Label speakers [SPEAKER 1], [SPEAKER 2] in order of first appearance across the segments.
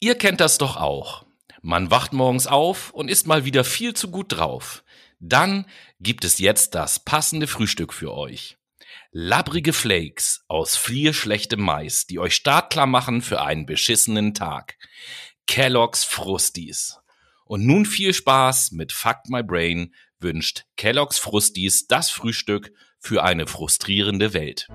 [SPEAKER 1] Ihr kennt das doch auch. Man wacht morgens auf und ist mal wieder viel zu gut drauf. Dann gibt es jetzt das passende Frühstück für euch. Labbrige Flakes aus flierschlechtem Mais, die euch startklar machen für einen beschissenen Tag. Kellogg's Frusties. Und nun viel Spaß mit Fuck My Brain wünscht Kellogg's Frusties das Frühstück für eine frustrierende Welt.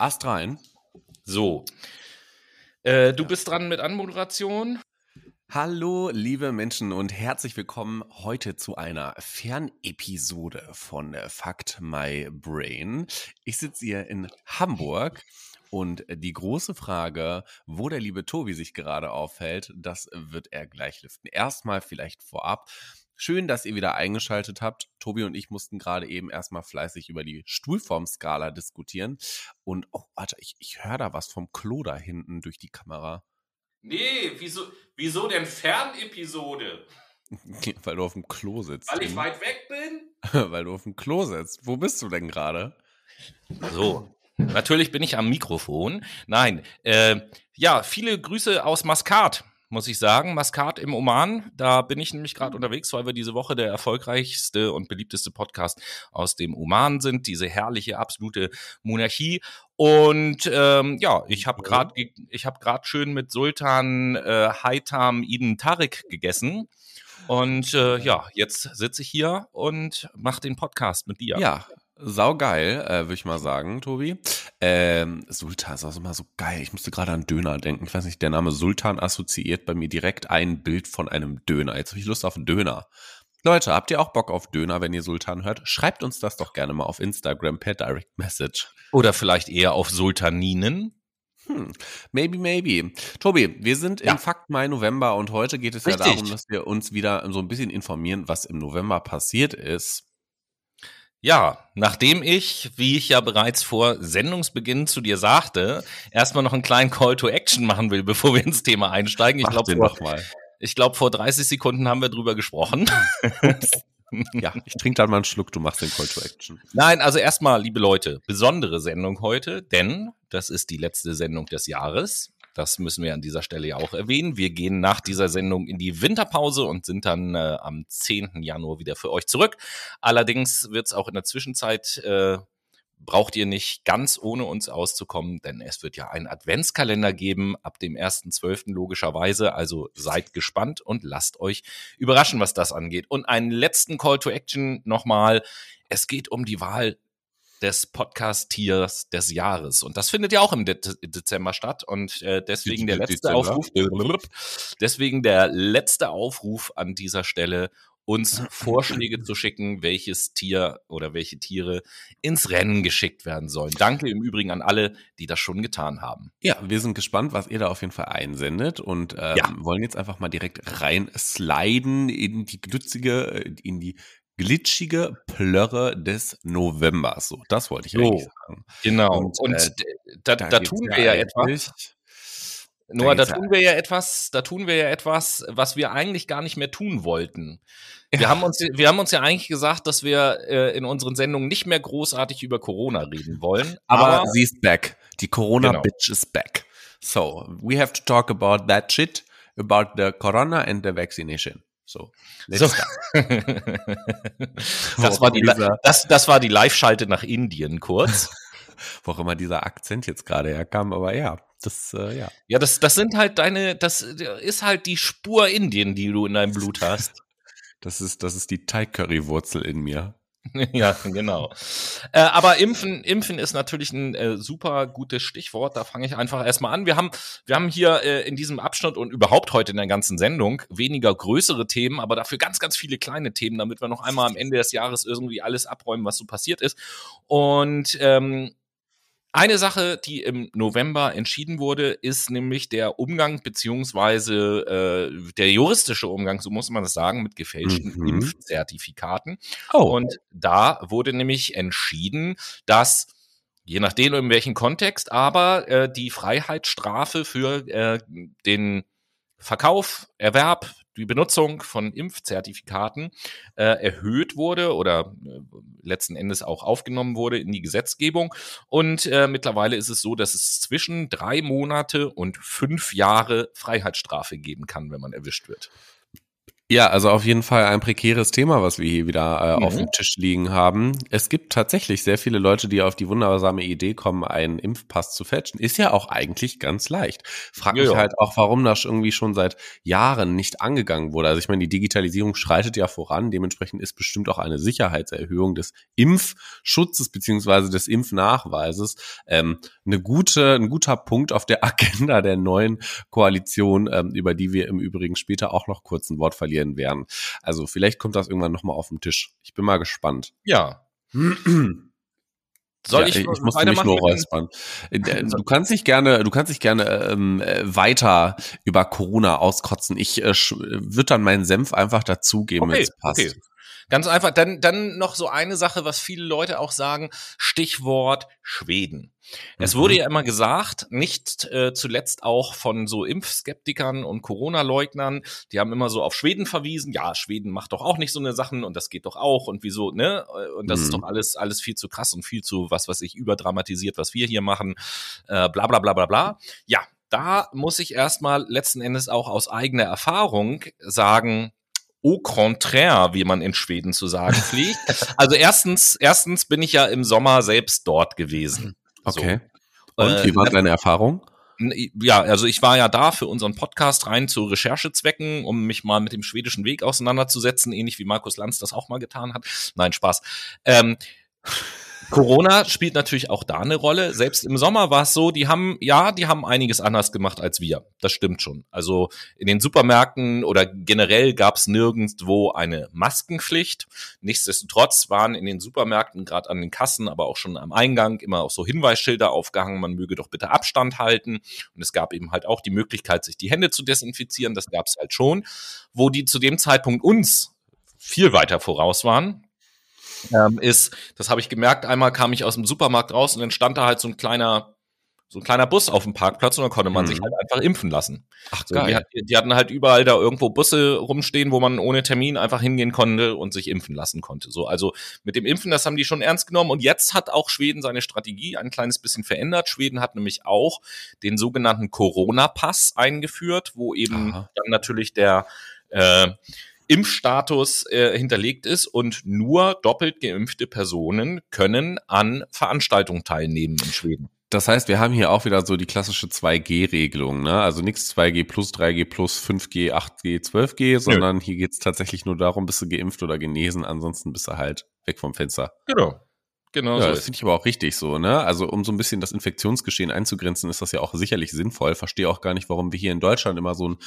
[SPEAKER 2] Ast rein.
[SPEAKER 1] So. Äh, du bist dran mit Anmoderation.
[SPEAKER 2] Hallo, liebe Menschen und herzlich willkommen heute zu einer Fernepisode von Fact My Brain. Ich sitze hier in Hamburg und die große Frage, wo der liebe Tobi sich gerade aufhält, das wird er gleich lüften. Erstmal vielleicht vorab. Schön, dass ihr wieder eingeschaltet habt. Tobi und ich mussten gerade eben erstmal fleißig über die Stuhlformskala diskutieren. Und, oh, warte, ich, ich höre da was vom Klo da hinten durch die Kamera.
[SPEAKER 1] Nee, wieso, wieso denn Fernepisode?
[SPEAKER 2] Weil du auf dem Klo sitzt.
[SPEAKER 1] Weil ich weit weg bin?
[SPEAKER 2] Weil du auf dem Klo sitzt. Wo bist du denn gerade?
[SPEAKER 1] So, natürlich bin ich am Mikrofon. Nein, äh, ja, viele Grüße aus Maskat muss ich sagen. Maskat im Oman, da bin ich nämlich gerade unterwegs, weil wir diese Woche der erfolgreichste und beliebteste Podcast aus dem Oman sind, diese herrliche, absolute Monarchie. Und ähm, ja, ich habe gerade ich habe gerade schön mit Sultan äh, Haitam Ibn Tariq gegessen. Und äh, ja, jetzt sitze ich hier und mache den Podcast mit dir.
[SPEAKER 2] Ja, Saugeil, äh, würde ich mal sagen, Tobi. Ähm, Sultan ist auch immer so geil. Ich musste gerade an Döner denken. Ich weiß nicht, der Name Sultan assoziiert bei mir direkt ein Bild von einem Döner. Jetzt habe ich Lust auf Döner. Leute, habt ihr auch Bock auf Döner, wenn ihr Sultan hört? Schreibt uns das doch gerne mal auf Instagram per Direct Message.
[SPEAKER 1] Oder vielleicht eher auf Sultaninen.
[SPEAKER 2] Hm, maybe, maybe. Tobi, wir sind ja. im Fakt Mai November und heute geht es Richtig. ja darum, dass wir uns wieder so ein bisschen informieren, was im November passiert ist.
[SPEAKER 1] Ja, nachdem ich, wie ich ja bereits vor Sendungsbeginn zu dir sagte, erstmal noch einen kleinen Call to Action machen will, bevor wir ins Thema einsteigen. Ich glaube, vor, ich glaub, vor 30 Sekunden haben wir drüber gesprochen.
[SPEAKER 2] ja, ich trinke dann mal einen Schluck, du machst den Call to Action.
[SPEAKER 1] Nein, also erstmal, liebe Leute, besondere Sendung heute, denn das ist die letzte Sendung des Jahres. Das müssen wir an dieser Stelle ja auch erwähnen. Wir gehen nach dieser Sendung in die Winterpause und sind dann äh, am 10. Januar wieder für euch zurück. Allerdings wird es auch in der Zwischenzeit äh, braucht ihr nicht ganz ohne uns auszukommen, denn es wird ja einen Adventskalender geben ab dem 1.12. logischerweise. Also seid gespannt und lasst euch überraschen, was das angeht. Und einen letzten Call to Action nochmal. Es geht um die Wahl des Podcast-Tiers des Jahres. Und das findet ja auch im De Dezember statt. Und äh, deswegen der letzte Dezember. Aufruf, deswegen der letzte Aufruf an dieser Stelle, uns Vorschläge zu schicken, welches Tier oder welche Tiere ins Rennen geschickt werden sollen. Danke im Übrigen an alle, die das schon getan haben.
[SPEAKER 2] Ja, wir sind gespannt, was ihr da auf jeden Fall einsendet und ähm, ja. wollen jetzt einfach mal direkt rein sliden in die glützige, äh, in die glitschige Plörre des Novembers. So, das wollte ich
[SPEAKER 1] so, eigentlich sagen. Genau. Und, Und äh, da, da, da tun wir ja etwas. Nur da, tun wir ja etwas, da tun wir ja etwas, was wir eigentlich gar nicht mehr tun wollten. Wir ja. haben uns, wir haben uns ja eigentlich gesagt, dass wir äh, in unseren Sendungen nicht mehr großartig über Corona reden wollen.
[SPEAKER 2] Aber, aber sie ist back. Die Corona genau. Bitch is back. So we have to talk about that shit, about the Corona and the vaccination. So,
[SPEAKER 1] so. das, war die, das, das war die Live-Schalte nach Indien kurz.
[SPEAKER 2] Wo auch immer dieser Akzent jetzt gerade herkam, aber ja, das, äh, ja.
[SPEAKER 1] Ja, das, das sind halt deine, das ist halt die Spur Indien, die du in deinem Blut hast.
[SPEAKER 2] Das ist, das ist die Thai-Curry-Wurzel in mir.
[SPEAKER 1] ja, genau. Äh, aber Impfen, Impfen ist natürlich ein äh, super gutes Stichwort. Da fange ich einfach erstmal an. Wir haben, wir haben hier äh, in diesem Abschnitt und überhaupt heute in der ganzen Sendung weniger größere Themen, aber dafür ganz, ganz viele kleine Themen, damit wir noch einmal am Ende des Jahres irgendwie alles abräumen, was so passiert ist. Und ähm, eine Sache, die im November entschieden wurde, ist nämlich der Umgang beziehungsweise äh, der juristische Umgang, so muss man das sagen, mit gefälschten
[SPEAKER 2] Mhm.
[SPEAKER 1] Impfzertifikaten.
[SPEAKER 2] Oh,
[SPEAKER 1] Und da wurde nämlich entschieden, dass je nachdem in welchem Kontext, aber äh, die Freiheitsstrafe für äh, den Verkauf, Erwerb, die Benutzung von Impfzertifikaten äh, erhöht wurde oder äh, letzten Endes auch aufgenommen wurde in die Gesetzgebung. Und äh, mittlerweile ist es so, dass es zwischen drei Monate und fünf Jahre Freiheitsstrafe geben kann, wenn man erwischt wird.
[SPEAKER 2] Ja, also auf jeden Fall ein prekäres Thema, was wir hier wieder äh,
[SPEAKER 1] Mhm.
[SPEAKER 2] auf dem Tisch liegen haben. Es gibt tatsächlich sehr viele Leute, die auf die wundersame Idee kommen, einen Impfpass zu fälschen. Ist ja auch eigentlich ganz leicht. Frag mich
[SPEAKER 1] ja.
[SPEAKER 2] halt auch, warum das irgendwie schon seit Jahren nicht angegangen wurde. Also ich meine, die Digitalisierung schreitet ja voran. Dementsprechend ist bestimmt auch eine Sicherheitserhöhung des Impfschutzes beziehungsweise des Impfnachweises ähm, eine gute, ein guter Punkt auf der Agenda der neuen Koalition, ähm, über die wir im Übrigen später auch noch kurz ein Wort verlieren werden. Also vielleicht kommt das irgendwann nochmal auf den Tisch. Ich bin mal gespannt.
[SPEAKER 1] Ja.
[SPEAKER 2] ja,
[SPEAKER 1] Soll ich,
[SPEAKER 2] ich muss mich nur räuspern. Äh, Du kannst dich gerne, du kannst dich gerne ähm, äh, weiter über Corona auskotzen. Ich äh, würde dann meinen Senf einfach dazugeben, wenn
[SPEAKER 1] Okay,
[SPEAKER 2] es passt.
[SPEAKER 1] okay. Ganz einfach. Dann, dann noch so eine Sache, was viele Leute auch sagen, Stichwort Schweden. Es
[SPEAKER 2] Mhm.
[SPEAKER 1] wurde ja immer gesagt, nicht äh, zuletzt auch von so Impfskeptikern und Corona-Leugnern, die haben immer so auf Schweden verwiesen, ja, Schweden macht doch auch nicht so eine Sachen und das geht doch auch und wieso, ne? Und das ist
[SPEAKER 2] Mhm.
[SPEAKER 1] doch alles, alles viel zu krass und viel zu, was weiß ich, überdramatisiert, was wir hier machen, äh, bla bla bla bla bla. Ja, da muss ich erstmal letzten Endes auch aus eigener Erfahrung sagen, au contraire, wie man in Schweden zu sagen pflegt. Also erstens, erstens bin ich ja im Sommer selbst dort gewesen.
[SPEAKER 2] Okay.
[SPEAKER 1] So.
[SPEAKER 2] Und
[SPEAKER 1] Äh,
[SPEAKER 2] wie war deine Erfahrung?
[SPEAKER 1] Ja, also ich war ja da für unseren Podcast rein zu Recherchezwecken, um mich mal mit dem schwedischen Weg auseinanderzusetzen, ähnlich wie Markus Lanz das auch mal getan hat. Nein, Spaß. Ähm, Corona spielt natürlich auch da eine Rolle. Selbst im Sommer war es so, die haben, ja, die haben einiges anders gemacht als wir. Das stimmt schon. Also in den Supermärkten oder generell gab es nirgendwo eine Maskenpflicht. Nichtsdestotrotz waren in den Supermärkten, gerade an den Kassen, aber auch schon am Eingang, immer auch so Hinweisschilder aufgehangen, man möge doch bitte Abstand halten. Und es gab eben halt auch die Möglichkeit, sich die Hände zu desinfizieren. Das gab es halt schon. Wo die zu dem Zeitpunkt uns viel weiter voraus waren, ähm, ist, das habe ich gemerkt, einmal kam ich aus dem Supermarkt raus und dann stand da halt so ein kleiner, so ein kleiner Bus auf dem Parkplatz und dann konnte man
[SPEAKER 2] Mhm.
[SPEAKER 1] sich halt einfach impfen lassen.
[SPEAKER 2] Ach,
[SPEAKER 1] So, die, die hatten halt überall da irgendwo Busse rumstehen, wo man ohne Termin einfach hingehen konnte und sich impfen lassen konnte. So, also mit dem Impfen, das haben die schon ernst genommen. Und jetzt hat auch Schweden seine Strategie ein kleines bisschen verändert. Schweden hat nämlich auch den sogenannten Corona-Pass eingeführt, wo eben
[SPEAKER 2] Aha.
[SPEAKER 1] dann natürlich der äh, Impfstatus äh, hinterlegt ist und nur doppelt geimpfte Personen können an Veranstaltungen teilnehmen in Schweden.
[SPEAKER 2] Das heißt, wir haben hier auch wieder so die klassische 2G-Regelung, ne? Also nichts 2G plus, 3G plus, 5G, 8G, 12G, sondern hier geht's tatsächlich nur darum, bist du geimpft oder genesen, ansonsten bist du halt weg vom Fenster.
[SPEAKER 1] Genau. Genau
[SPEAKER 2] Ja,
[SPEAKER 1] so
[SPEAKER 2] das finde ich aber auch richtig so, ne? Also um so ein bisschen das Infektionsgeschehen einzugrenzen, ist das ja auch sicherlich sinnvoll. Verstehe auch gar nicht, warum wir hier in Deutschland immer so ein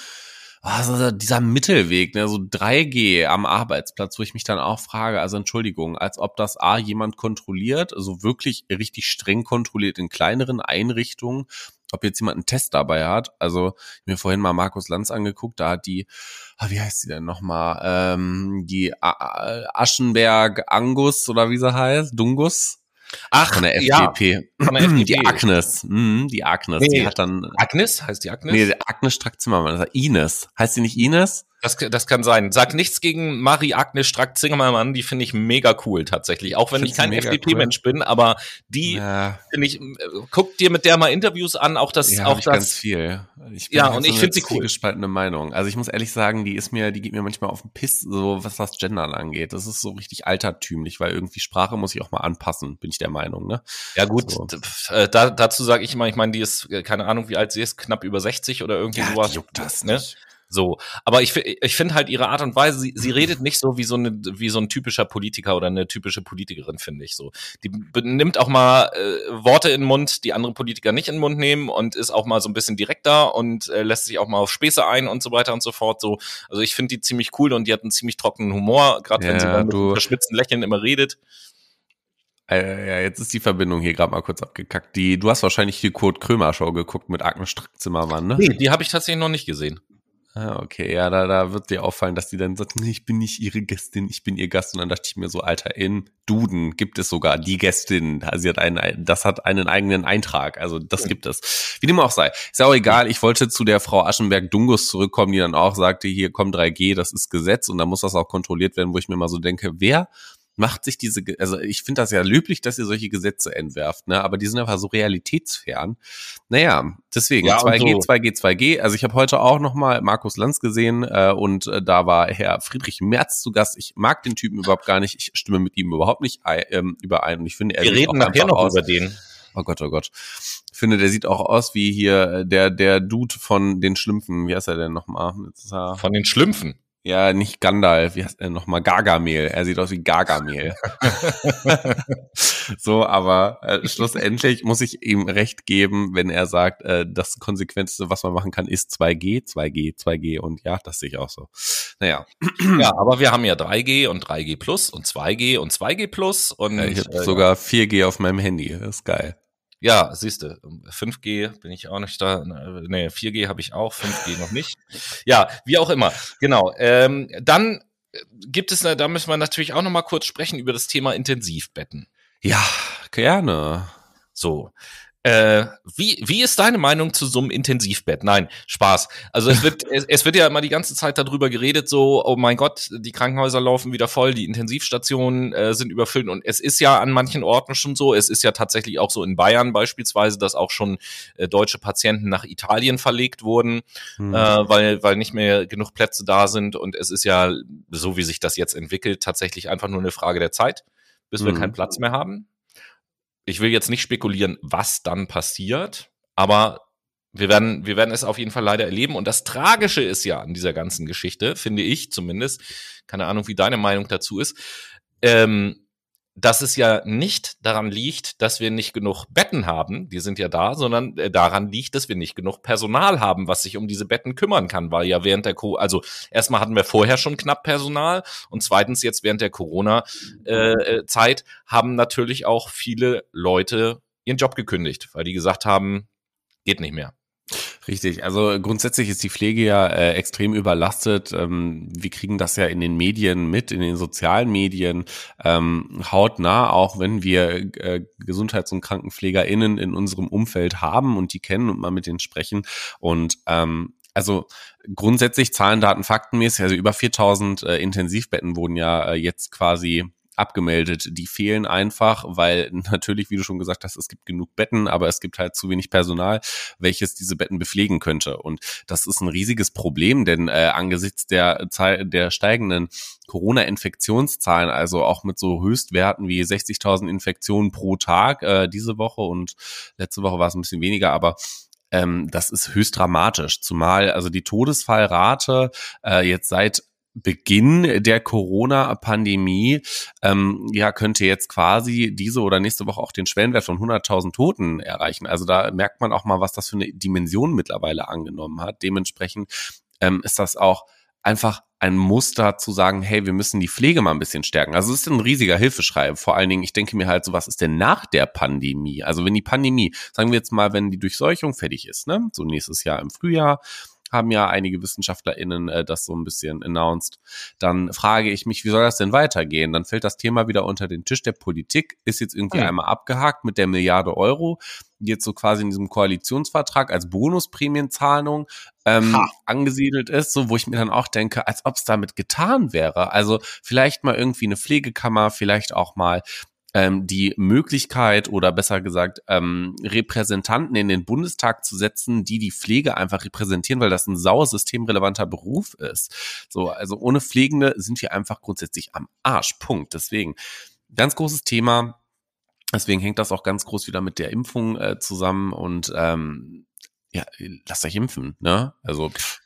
[SPEAKER 2] also dieser Mittelweg, ne, so 3G am Arbeitsplatz, wo ich mich dann auch frage, also Entschuldigung, als ob das A jemand kontrolliert, also wirklich richtig streng kontrolliert in kleineren Einrichtungen, ob jetzt jemand einen Test dabei hat. Also mir vorhin mal Markus Lanz angeguckt, da hat die, ah, wie heißt sie denn nochmal, ähm, die Aschenberg Angus oder wie sie heißt, Dungus
[SPEAKER 1] Ach,
[SPEAKER 2] von der
[SPEAKER 1] ja,
[SPEAKER 2] FDP.
[SPEAKER 1] von der FDP.
[SPEAKER 2] Die Agnes, mhm, die Agnes,
[SPEAKER 1] Nee.
[SPEAKER 2] die hat dann,
[SPEAKER 1] Agnes heißt die Agnes?
[SPEAKER 2] nee, Agnes Strack-Zimmermann, Ines. Heißt sie nicht Ines?
[SPEAKER 1] Das, das kann sein. Sag nichts gegen Marie-Agnes Strack-Zingermann, die finde ich mega cool tatsächlich. Auch wenn
[SPEAKER 2] Findest
[SPEAKER 1] ich kein FDP-Mensch bin, aber die
[SPEAKER 2] Ja,
[SPEAKER 1] finde ich, äh, guck dir mit der mal Interviews an, auch das,
[SPEAKER 2] ja
[SPEAKER 1] auch
[SPEAKER 2] ich ganz
[SPEAKER 1] das.
[SPEAKER 2] viel. Ich
[SPEAKER 1] Ja,
[SPEAKER 2] halt
[SPEAKER 1] und ich
[SPEAKER 2] eine
[SPEAKER 1] find sie cool.
[SPEAKER 2] gespaltene Meinung. Also ich muss ehrlich sagen, die ist mir, die geht mir manchmal auf den Piss, so was das Gendern angeht. Das ist so richtig altertümlich, weil irgendwie Sprache muss ich auch mal anpassen, bin ich der Meinung, ne?
[SPEAKER 1] Ja gut,
[SPEAKER 2] So.
[SPEAKER 1] äh, da, dazu sage ich immer, ich meine, die ist, äh, keine Ahnung, wie alt sie ist, knapp über 60 oder irgendwie sowas.
[SPEAKER 2] die juckt das
[SPEAKER 1] ne?
[SPEAKER 2] nicht.
[SPEAKER 1] So, aber ich, ich finde halt ihre Art und Weise, sie, sie redet nicht so wie so eine wie so ein typischer Politiker oder eine typische Politikerin, finde ich so. Die nimmt auch mal äh, Worte in den Mund, die andere Politiker nicht in den Mund nehmen und ist auch mal so ein bisschen direkter und äh, lässt sich auch mal auf Späße ein und so weiter und so fort. So, also ich finde die ziemlich cool und die hat einen ziemlich trockenen Humor, gerade wenn sie
[SPEAKER 2] Ja,
[SPEAKER 1] dann mit verschmitzten Lächeln immer redet.
[SPEAKER 2] Äh, ja, jetzt ist die Verbindung hier gerade mal kurz abgekackt. Die, du hast wahrscheinlich die Kurt Krömer Show geguckt mit Agnes Strack-Zimmermann, ne?
[SPEAKER 1] Nee, die habe ich tatsächlich noch nicht gesehen.
[SPEAKER 2] Ah, okay, ja, da, da wird dir auffallen, dass die dann sagt, nee, ich bin nicht ihre Gästin, ich bin ihr Gast. Und dann dachte ich mir so, Alter, in Duden gibt es sogar die Gästin. Also sie hat einen, das hat einen eigenen Eintrag. Also das gibt es. Wie dem auch sei. Ist ja auch egal. Ich wollte zu der Frau Aschenberg-Dungus zurückkommen, die dann auch sagte, hier kommt 3G, das ist Gesetz und da muss das auch kontrolliert werden, wo ich mir mal so denke, wer macht sich diese, also ich finde das ja löblich, dass ihr solche Gesetze entwerft, ne? aber die sind einfach so realitätsfern. Naja, deswegen ja, 2G, so. 2G, 2G. Also ich habe heute auch nochmal Markus Lanz gesehen äh, und äh, da war Herr Friedrich Merz zu Gast. Ich mag den Typen überhaupt gar nicht. Ich stimme mit ihm überhaupt nicht ähm, überein und ich finde,
[SPEAKER 1] er Wir reden nachher noch aus. über den.
[SPEAKER 2] Oh Gott, oh Gott. Ich finde, der sieht auch aus wie hier äh, der, der Dude von den Schlümpfen. Wie heißt er denn nochmal?
[SPEAKER 1] Von den Schlümpfen?
[SPEAKER 2] Ja, nicht Gandalf, wie heißt er nochmal? Gargamel. Er sieht aus wie Gargamel. so, aber äh, schlussendlich muss ich ihm recht geben, wenn er sagt, äh, das Konsequenteste, was man machen kann, ist 2G, 2G, 2G und ja, das sehe ich auch so. Naja.
[SPEAKER 1] Ja, aber wir haben ja 3G und 3G Plus und 2G und 2G Plus und ja,
[SPEAKER 2] ich habe äh, sogar 4G auf meinem Handy. Das ist geil.
[SPEAKER 1] Ja, siehst du, 5G bin ich auch nicht da. Nee, 4G habe ich auch, 5G noch nicht. Ja, wie auch immer. Genau. Ähm, dann gibt es, da müssen wir natürlich auch noch mal kurz sprechen über das Thema Intensivbetten.
[SPEAKER 2] Ja, gerne.
[SPEAKER 1] So. Äh, wie, wie ist deine Meinung zu so einem Intensivbett? Nein, Spaß. Also es wird, es, es, wird ja immer die ganze Zeit darüber geredet, so, oh mein Gott, die Krankenhäuser laufen wieder voll, die Intensivstationen äh, sind überfüllt und es ist ja an manchen Orten schon so. Es ist ja tatsächlich auch so in Bayern beispielsweise, dass auch schon äh, deutsche Patienten nach Italien verlegt wurden, mhm. weil, weil nicht mehr genug Plätze da sind. Und es ist ja, so wie sich das jetzt entwickelt, tatsächlich einfach nur eine Frage der Zeit, bis mhm. wir keinen Platz mehr haben ich will jetzt nicht spekulieren, was dann passiert, aber wir werden, wir werden es auf jeden Fall leider erleben. Und das Tragische ist ja an dieser ganzen Geschichte, finde ich zumindest, keine Ahnung, wie deine Meinung dazu ist, ähm, dass es ja nicht daran liegt, dass wir nicht genug Betten haben, die sind ja da, sondern äh, daran liegt, dass wir nicht genug Personal haben, was sich um diese Betten kümmern kann, weil ja während der Co also erstmal hatten wir vorher schon knapp Personal und zweitens jetzt während der Corona äh, äh, Zeit haben natürlich auch viele Leute ihren Job gekündigt, weil die gesagt haben, geht nicht mehr.
[SPEAKER 2] Richtig, also grundsätzlich ist die Pflege ja äh, extrem überlastet. Ähm, wir kriegen das ja in den Medien mit, in den sozialen Medien, ähm, hautnah, auch wenn wir äh, Gesundheits- und KrankenpflegerInnen in unserem Umfeld haben und die kennen und mal mit denen sprechen. Und ähm, also grundsätzlich Zahlen, Daten, Faktenmäßig, also über 4000 äh, Intensivbetten wurden ja äh, jetzt quasi abgemeldet. Die fehlen einfach, weil natürlich, wie du schon gesagt hast, es gibt genug Betten, aber es gibt halt zu wenig Personal, welches diese Betten bepflegen könnte. Und das ist ein riesiges Problem, denn äh, angesichts der, der steigenden Corona-Infektionszahlen, also auch mit so Höchstwerten wie 60.000 Infektionen pro Tag äh, diese Woche und letzte Woche war es ein bisschen weniger, aber ähm, das ist höchst dramatisch. Zumal also die Todesfallrate äh, jetzt seit Beginn der Corona-Pandemie ähm, ja könnte jetzt quasi diese oder nächste Woche auch den Schwellenwert von 100.000 Toten erreichen. Also da merkt man auch mal, was das für eine Dimension mittlerweile angenommen hat. Dementsprechend ähm, ist das auch einfach ein Muster zu sagen, hey, wir müssen die Pflege mal ein bisschen stärken. Also es ist ein riesiger Hilfeschrei. Vor allen Dingen, ich denke mir halt so, was ist denn nach der Pandemie? Also wenn die Pandemie, sagen wir jetzt mal, wenn die Durchseuchung fertig ist, ne, so nächstes Jahr im Frühjahr, haben ja einige WissenschaftlerInnen äh, das so ein bisschen announced. Dann frage ich mich, wie soll das denn weitergehen? Dann fällt das Thema wieder unter den Tisch der Politik, ist jetzt irgendwie mhm. einmal abgehakt mit der Milliarde Euro, die jetzt so quasi in diesem Koalitionsvertrag als Bonusprämienzahlung ähm, angesiedelt ist, so wo ich mir dann auch denke, als ob es damit getan wäre. Also vielleicht mal irgendwie eine Pflegekammer, vielleicht auch mal ähm, die Möglichkeit oder besser gesagt ähm, Repräsentanten in den Bundestag zu setzen, die die Pflege einfach repräsentieren, weil das ein sauer systemrelevanter Beruf ist. So, also ohne Pflegende sind wir einfach grundsätzlich am Arsch. Punkt. Deswegen ganz großes Thema. Deswegen hängt das auch ganz groß wieder mit der Impfung äh, zusammen und ähm, ja, lasst euch impfen, ne? Also pff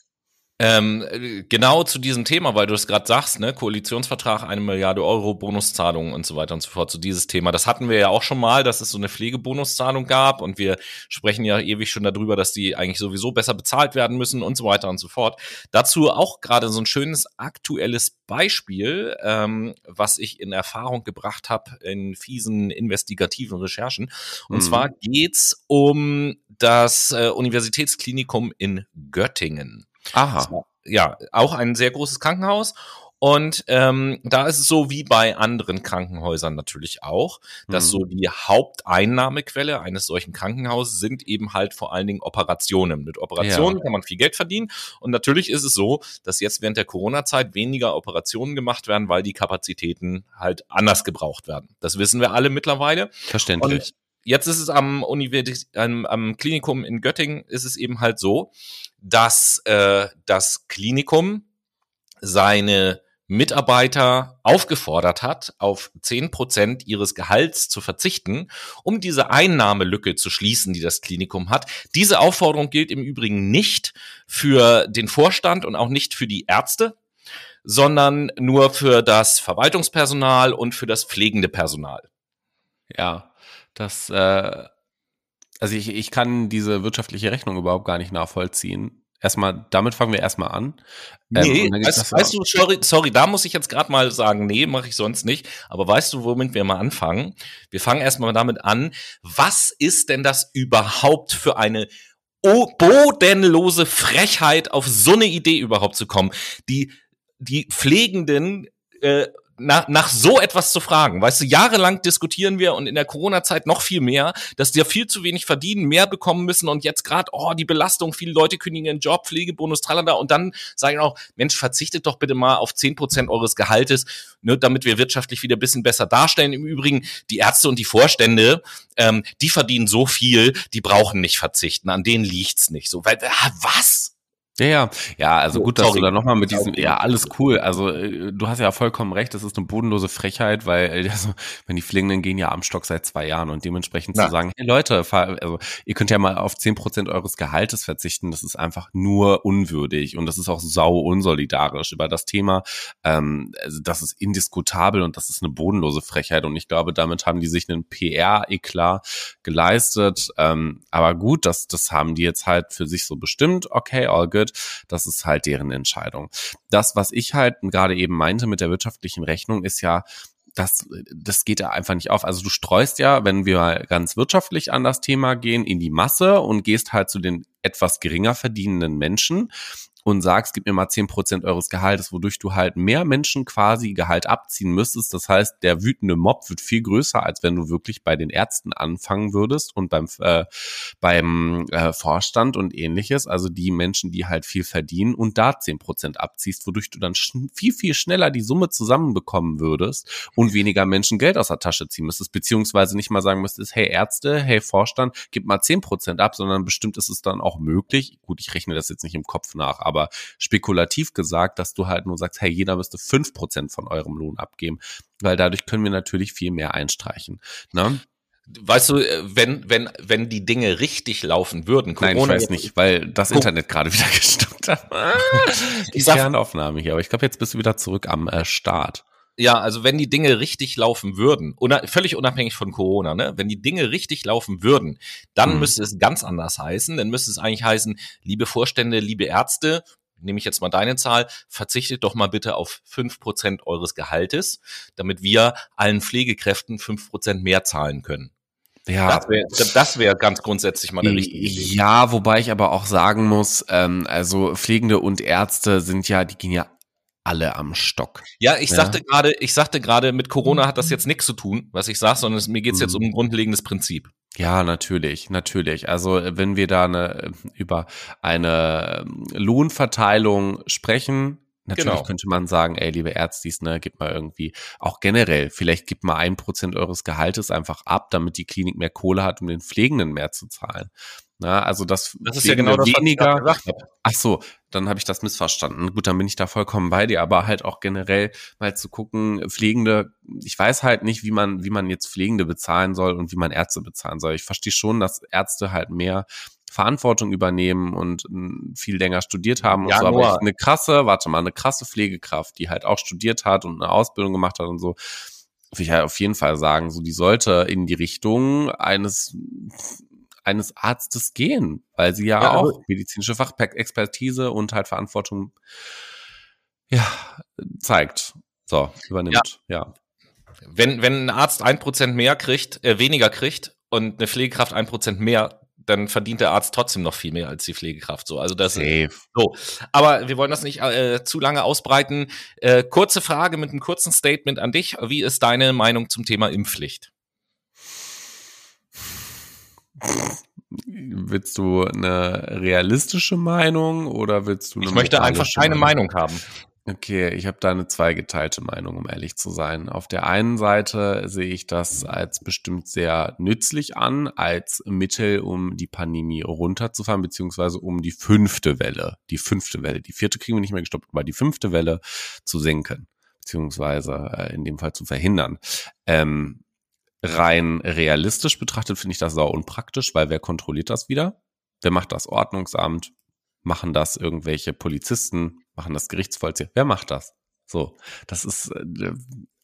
[SPEAKER 1] Ähm, genau zu diesem Thema, weil du es gerade sagst, ne, Koalitionsvertrag, eine Milliarde Euro, Bonuszahlungen und so weiter und so fort, zu dieses Thema. Das hatten wir ja auch schon mal, dass es so eine Pflegebonuszahlung gab und wir sprechen ja ewig schon darüber, dass die eigentlich sowieso besser bezahlt werden müssen und so weiter und so fort. Dazu auch gerade so ein schönes aktuelles Beispiel, ähm, was ich in Erfahrung gebracht habe in fiesen investigativen Recherchen. Und mhm. zwar geht's um das äh, Universitätsklinikum in Göttingen.
[SPEAKER 2] Aha.
[SPEAKER 1] ja, auch ein sehr großes Krankenhaus. Und ähm, da ist es so wie bei anderen Krankenhäusern natürlich auch, dass mhm. so die Haupteinnahmequelle eines solchen Krankenhauses sind eben halt vor allen Dingen Operationen. Mit Operationen ja. kann man viel Geld verdienen. Und natürlich ist es so, dass jetzt während der Corona-Zeit weniger Operationen gemacht werden, weil die Kapazitäten halt anders gebraucht werden. Das wissen wir alle mittlerweile.
[SPEAKER 2] Verständlich. Und
[SPEAKER 1] jetzt ist es am, Universität, am, am Klinikum in Göttingen ist es eben halt so, dass äh, das Klinikum seine Mitarbeiter aufgefordert hat, auf zehn Prozent ihres Gehalts zu verzichten, um diese Einnahmelücke zu schließen, die das Klinikum hat. Diese Aufforderung gilt im Übrigen nicht für den Vorstand und auch nicht für die Ärzte, sondern nur für das Verwaltungspersonal und für das pflegende Personal.
[SPEAKER 2] Ja, das, äh, also ich, ich kann diese wirtschaftliche Rechnung überhaupt gar nicht nachvollziehen. Erstmal, damit fangen wir erstmal an.
[SPEAKER 1] Ähm, nee, weißt, weißt du, sorry, sorry, da muss ich jetzt gerade mal sagen, nee, mache ich sonst nicht. Aber weißt du, womit wir mal anfangen? Wir fangen erstmal damit an, was ist denn das überhaupt für eine bodenlose Frechheit, auf so eine Idee überhaupt zu kommen? Die, die Pflegenden äh, nach, nach so etwas zu fragen. Weißt du, jahrelang diskutieren wir und in der Corona-Zeit noch viel mehr, dass die ja viel zu wenig verdienen, mehr bekommen müssen und jetzt gerade, oh, die Belastung, viele Leute kündigen ihren Job, Pflegebonus, tralala und dann sagen auch, Mensch, verzichtet doch bitte mal auf zehn Prozent eures Gehaltes, ne, damit wir wirtschaftlich wieder ein bisschen besser darstellen. Im Übrigen, die Ärzte und die Vorstände, ähm, die verdienen so viel, die brauchen nicht verzichten, an denen liegt's nicht so. Weil, ah, was?
[SPEAKER 2] Ja, ja, ja, also gut, dass Sorry. du da nochmal mit diesem, ja, alles cool. Also äh, du hast ja vollkommen recht, das ist eine bodenlose Frechheit, weil also, wenn die Pflegenden gehen ja am Stock seit zwei Jahren und dementsprechend Na. zu sagen, hey Leute, also ihr könnt ja mal auf zehn Prozent eures Gehaltes verzichten, das ist einfach nur unwürdig und das ist auch sau unsolidarisch über das Thema. Ähm, also das ist indiskutabel und das ist eine bodenlose Frechheit und ich glaube, damit haben die sich einen PR-Eklat geleistet. Ähm, aber gut, das, das haben die jetzt halt für sich so bestimmt. Okay, all good wird. Das ist halt deren Entscheidung. Das, was ich halt gerade eben meinte mit der wirtschaftlichen Rechnung, ist ja, das, das geht ja einfach nicht auf. Also du streust ja, wenn wir ganz wirtschaftlich an das Thema gehen, in die Masse und gehst halt zu den etwas geringer verdienenden Menschen und sagst, gib mir mal zehn Prozent eures Gehaltes, wodurch du halt mehr Menschen quasi Gehalt abziehen müsstest. Das heißt, der wütende Mob wird viel größer, als wenn du wirklich bei den Ärzten anfangen würdest und beim, äh, beim äh, Vorstand und ähnliches. Also die Menschen, die halt viel verdienen und da zehn Prozent abziehst, wodurch du dann viel, viel schneller die Summe zusammenbekommen würdest und weniger Menschen Geld aus der Tasche ziehen müsstest, beziehungsweise nicht mal sagen müsstest, hey Ärzte, hey Vorstand, gib mal zehn Prozent ab, sondern bestimmt ist es dann auch möglich. Gut, ich rechne das jetzt nicht im Kopf nach, aber aber spekulativ gesagt, dass du halt nur sagst, hey, jeder müsste fünf Prozent von eurem Lohn abgeben, weil dadurch können wir natürlich viel mehr einstreichen. Ne?
[SPEAKER 1] Weißt du, äh, wenn, wenn, wenn die Dinge richtig laufen würden,
[SPEAKER 2] Corona Nein, ich weiß nicht, weil das Internet gerade wieder gestoppt hat. die Kernaufnahme hier, aber ich glaube, jetzt bist du wieder zurück am äh, Start.
[SPEAKER 1] Ja, also wenn die Dinge richtig laufen würden, una völlig unabhängig von Corona, ne? Wenn die Dinge richtig laufen würden, dann mhm. müsste es ganz anders heißen. Dann müsste es eigentlich heißen, liebe Vorstände, liebe Ärzte, nehme ich jetzt mal deine Zahl, verzichtet doch mal bitte auf fünf Prozent eures Gehaltes, damit wir allen Pflegekräften fünf Prozent mehr zahlen können. Ja, das wäre das wär ganz grundsätzlich mal eine richtige
[SPEAKER 2] Idee. Ja, wobei ich aber auch sagen muss, ähm, also Pflegende und Ärzte sind ja, die gehen ja alle am Stock.
[SPEAKER 1] Ja, ich ja. sagte gerade, ich sagte gerade, mit Corona hat das jetzt nichts zu tun, was ich sage, sondern es, mir geht's mhm. jetzt um ein grundlegendes Prinzip.
[SPEAKER 2] Ja, natürlich, natürlich. Also wenn wir da eine, über eine ähm, Lohnverteilung sprechen, Natürlich genau. könnte man sagen, ey, liebe Ärztis, ne, gib mal irgendwie, auch generell, vielleicht gib mal ein Prozent eures Gehaltes einfach ab, damit die Klinik mehr Kohle hat, um den Pflegenden mehr zu zahlen. Na, also das,
[SPEAKER 1] das ist ja genau das,
[SPEAKER 2] weniger. Was ich gesagt habe. Ach so, dann habe ich das missverstanden. Gut, dann bin ich da vollkommen bei dir, aber halt auch generell mal zu gucken, Pflegende, ich weiß halt nicht, wie man, wie man jetzt Pflegende bezahlen soll und wie man Ärzte bezahlen soll. Ich verstehe schon, dass Ärzte halt mehr Verantwortung übernehmen und m, viel länger studiert haben und
[SPEAKER 1] Ja,
[SPEAKER 2] so. Aber ich, eine krasse, warte mal, eine krasse Pflegekraft, die halt auch studiert hat und eine Ausbildung gemacht hat und so, will ich halt auf jeden Fall sagen, so die sollte in die Richtung eines eines Arztes gehen, weil sie ja,
[SPEAKER 1] Ja,
[SPEAKER 2] auch
[SPEAKER 1] aber-
[SPEAKER 2] medizinische Fachexpertise und halt Verantwortung ja, zeigt. So, übernimmt. Ja.
[SPEAKER 1] Wenn, wenn ein Arzt ein Prozent mehr kriegt, äh, weniger kriegt und eine Pflegekraft ein Prozent mehr, dann verdient der Arzt trotzdem noch viel mehr als die Pflegekraft. So, also das
[SPEAKER 2] Safe.
[SPEAKER 1] so. Aber wir wollen das nicht äh, zu lange ausbreiten. Äh, kurze Frage mit einem kurzen Statement an dich. Wie ist deine Meinung zum Thema Impfpflicht?
[SPEAKER 2] Willst du eine realistische Meinung oder willst du eine
[SPEAKER 1] Ich möchte einfach keine Meinung haben.
[SPEAKER 2] Okay, ich habe da eine zweigeteilte Meinung, um ehrlich zu sein. Auf der einen Seite sehe ich das als bestimmt sehr nützlich an, als Mittel, um die Pandemie runterzufahren, beziehungsweise um die fünfte Welle, die fünfte Welle, die vierte kriegen wir nicht mehr gestoppt, aber die fünfte Welle zu senken, beziehungsweise äh, in dem Fall zu verhindern. Ähm, rein realistisch betrachtet finde ich das sau unpraktisch, weil wer kontrolliert das wieder? Wer macht das Ordnungsamt? Machen das irgendwelche Polizisten? Machen das Gerichtsvollzieher? Wer macht das? So, das ist, äh,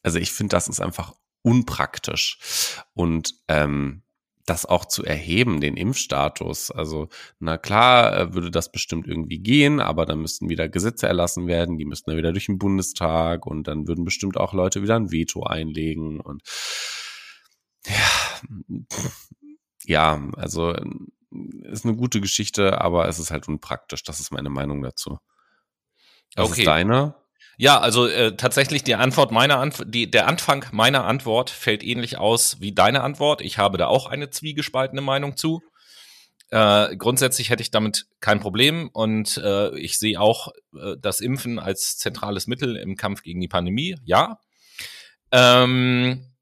[SPEAKER 2] also ich finde, das ist einfach unpraktisch. Und ähm, das auch zu erheben, den Impfstatus. Also, na klar, äh, würde das bestimmt irgendwie gehen, aber dann müssten wieder Gesetze erlassen werden, die müssten dann wieder durch den Bundestag und dann würden bestimmt auch Leute wieder ein Veto einlegen und ja, ja, also ist eine gute Geschichte, aber es ist halt unpraktisch. Das ist meine Meinung dazu. Was
[SPEAKER 1] Okay.
[SPEAKER 2] ist deine?
[SPEAKER 1] Ja, also äh, tatsächlich die Antwort meiner Antwort, die, der Anfang meiner Antwort fällt ähnlich aus wie deine Antwort. Ich habe da auch eine zwiegespaltene Meinung zu. Äh, grundsätzlich hätte ich damit kein Problem und äh, ich sehe auch äh, das Impfen als zentrales Mittel im Kampf gegen die Pandemie. Ja. Ähm,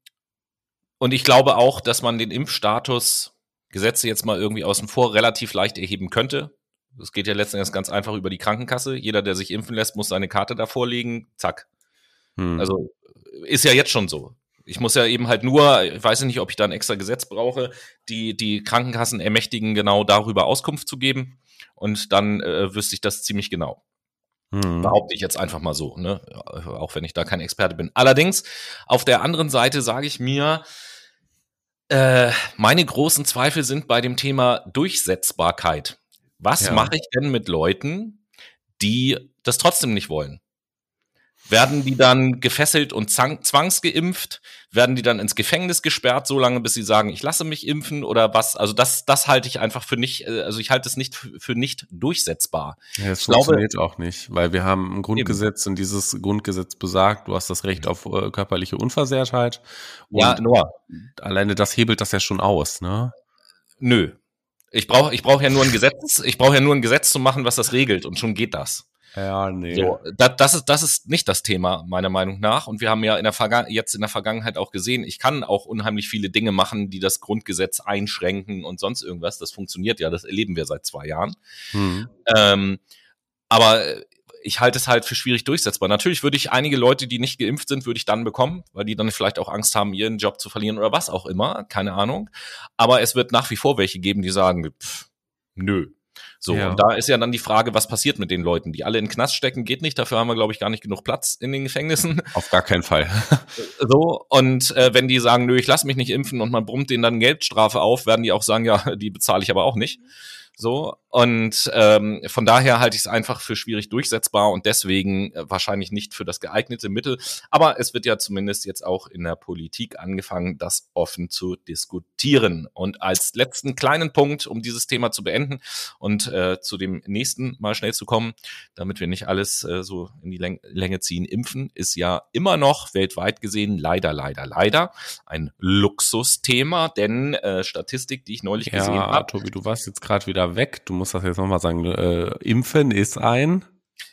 [SPEAKER 1] und ich glaube auch, dass man den Impfstatus, Gesetze jetzt mal irgendwie außen vor, relativ leicht erheben könnte. Das geht ja letzten Endes ganz einfach über die Krankenkasse. Jeder, der sich impfen lässt, muss seine Karte davor legen. Zack.
[SPEAKER 2] Hm.
[SPEAKER 1] Also ist ja jetzt schon so. Ich muss ja eben halt nur, ich weiß nicht, ob ich da ein extra Gesetz brauche, die, die Krankenkassen ermächtigen, genau darüber Auskunft zu geben. Und dann äh, wüsste ich das ziemlich genau.
[SPEAKER 2] hm.
[SPEAKER 1] Behaupte ich jetzt einfach mal so, ne? Auch wenn ich da kein Experte bin. Allerdings, auf der anderen Seite sage ich mir, äh, meine großen Zweifel sind bei dem Thema Durchsetzbarkeit. Was
[SPEAKER 2] Ja.
[SPEAKER 1] mache ich denn mit Leuten, die das trotzdem nicht wollen? Werden die dann gefesselt und zwang- zwangsgeimpft? Werden die dann ins Gefängnis gesperrt, so lange, bis sie sagen, ich lasse mich impfen oder was? Also das, das halte ich einfach für nicht, äh, also ich halte es nicht für nicht durchsetzbar.
[SPEAKER 2] Ja, es
[SPEAKER 1] Ich glaube-
[SPEAKER 2] funktioniert auch nicht, weil wir haben ein Grundgesetz und dieses Grundgesetz besagt, du hast das Recht auf äh, körperliche Unversehrtheit.
[SPEAKER 1] Ja, Noah,
[SPEAKER 2] alleine das hebelt das ja schon aus, ne?
[SPEAKER 1] Nö. Ich brauche ich brauch ja nur ein Gesetz, ich brauche ja nur ein Gesetz zu machen, was das regelt und schon geht das.
[SPEAKER 2] Ja, nee.
[SPEAKER 1] So, da, das ist das ist nicht das Thema meiner Meinung nach und wir haben ja in der Verga jetzt in der Vergangenheit auch gesehen, ich kann auch unheimlich viele Dinge machen, die das Grundgesetz einschränken und sonst irgendwas. Das funktioniert ja, das erleben wir seit zwei Jahren.
[SPEAKER 2] Hm.
[SPEAKER 1] Ähm, aber ich halte es halt für schwierig durchsetzbar. Natürlich würde ich einige Leute, die nicht geimpft sind, würde ich dann bekommen, weil die dann vielleicht auch Angst haben, ihren Job zu verlieren oder was auch immer, keine Ahnung. Aber es wird nach wie vor welche geben, die sagen, pff, nö. So,
[SPEAKER 2] Ja.
[SPEAKER 1] und da ist ja dann die Frage, was passiert mit den Leuten, die alle in den Knast stecken, geht nicht, dafür haben wir, glaube ich, gar nicht genug Platz in den Gefängnissen.
[SPEAKER 2] Auf gar keinen Fall.
[SPEAKER 1] So, und äh, wenn die sagen, nö, ich lass mich nicht impfen und man brummt denen dann Geldstrafe auf, werden die auch sagen, ja, die bezahle ich aber auch nicht. So, und ähm, von daher halte ich es einfach für schwierig durchsetzbar und deswegen äh, wahrscheinlich nicht für das geeignete Mittel. Aber es wird ja zumindest jetzt auch in der Politik angefangen, das offen zu diskutieren. Und als letzten kleinen Punkt, um dieses Thema zu beenden und äh, zu dem nächsten mal schnell zu kommen, damit wir nicht alles äh, so in die Läng Länge ziehen, impfen ist ja immer noch weltweit gesehen leider, leider, leider ein Luxusthema, denn äh, Statistik, die ich neulich gesehen
[SPEAKER 2] Ja,
[SPEAKER 1] habe,
[SPEAKER 2] Tobi, du warst jetzt gerade wieder weg. Du musst das jetzt nochmal sagen. Äh, Impfen ist ein.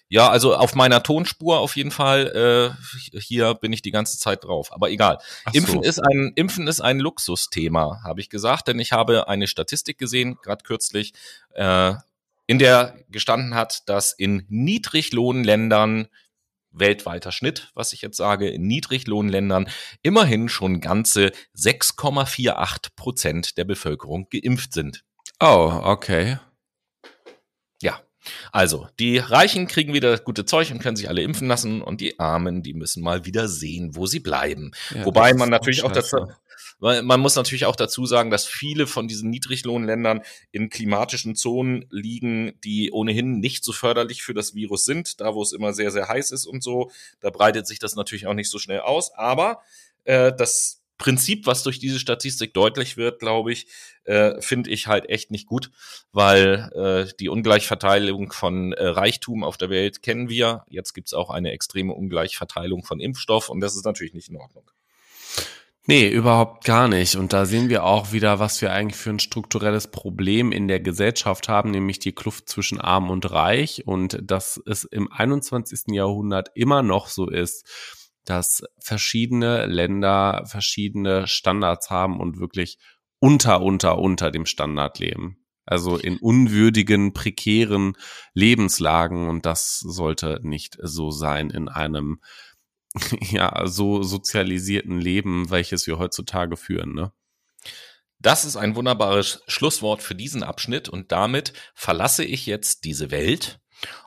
[SPEAKER 1] Ja, also auf meiner Tonspur auf jeden Fall. Äh, hier bin ich die ganze Zeit drauf. Aber egal.
[SPEAKER 2] Ach
[SPEAKER 1] Impfen
[SPEAKER 2] so.
[SPEAKER 1] ist ein Impfen ist ein Luxusthema, habe ich gesagt, denn ich habe eine Statistik gesehen, gerade kürzlich, äh, in der gestanden hat, dass in Niedriglohnländern weltweiter Schnitt, was ich jetzt sage, in Niedriglohnländern immerhin schon ganze 6,48 Prozent der Bevölkerung geimpft sind.
[SPEAKER 2] Oh, okay.
[SPEAKER 1] Ja. Also, die Reichen kriegen wieder das gute Zeug und können sich alle impfen lassen und die Armen, die müssen mal wieder sehen, wo sie bleiben.
[SPEAKER 2] Ja,
[SPEAKER 1] Wobei man natürlich auch dazu, man muss natürlich auch dazu sagen, dass viele von diesen Niedriglohnländern in klimatischen Zonen liegen, die ohnehin nicht so förderlich für das Virus sind, da wo es immer sehr, sehr heiß ist und so. Da breitet sich das natürlich auch nicht so schnell aus. Aber äh, das Prinzip, was durch diese Statistik deutlich wird, glaube ich, äh, finde ich halt echt nicht gut, weil äh, die Ungleichverteilung von äh, Reichtum auf der Welt kennen wir. Jetzt gibt's auch eine extreme Ungleichverteilung von Impfstoff und das ist natürlich nicht in Ordnung.
[SPEAKER 2] Nee, überhaupt gar nicht. Und da sehen wir auch wieder, was wir eigentlich für ein strukturelles Problem in der Gesellschaft haben, nämlich die Kluft zwischen Arm und Reich. Und dass es im 21. Jahrhundert immer noch so ist, dass verschiedene Länder verschiedene Standards haben und wirklich unter, unter, unter dem Standard leben. Also in unwürdigen, prekären Lebenslagen. Und das sollte nicht so sein in einem ja, so sozialisierten Leben, welches wir heutzutage führen, ne?
[SPEAKER 1] Das ist ein wunderbares Schlusswort für diesen Abschnitt und damit verlasse ich jetzt diese Welt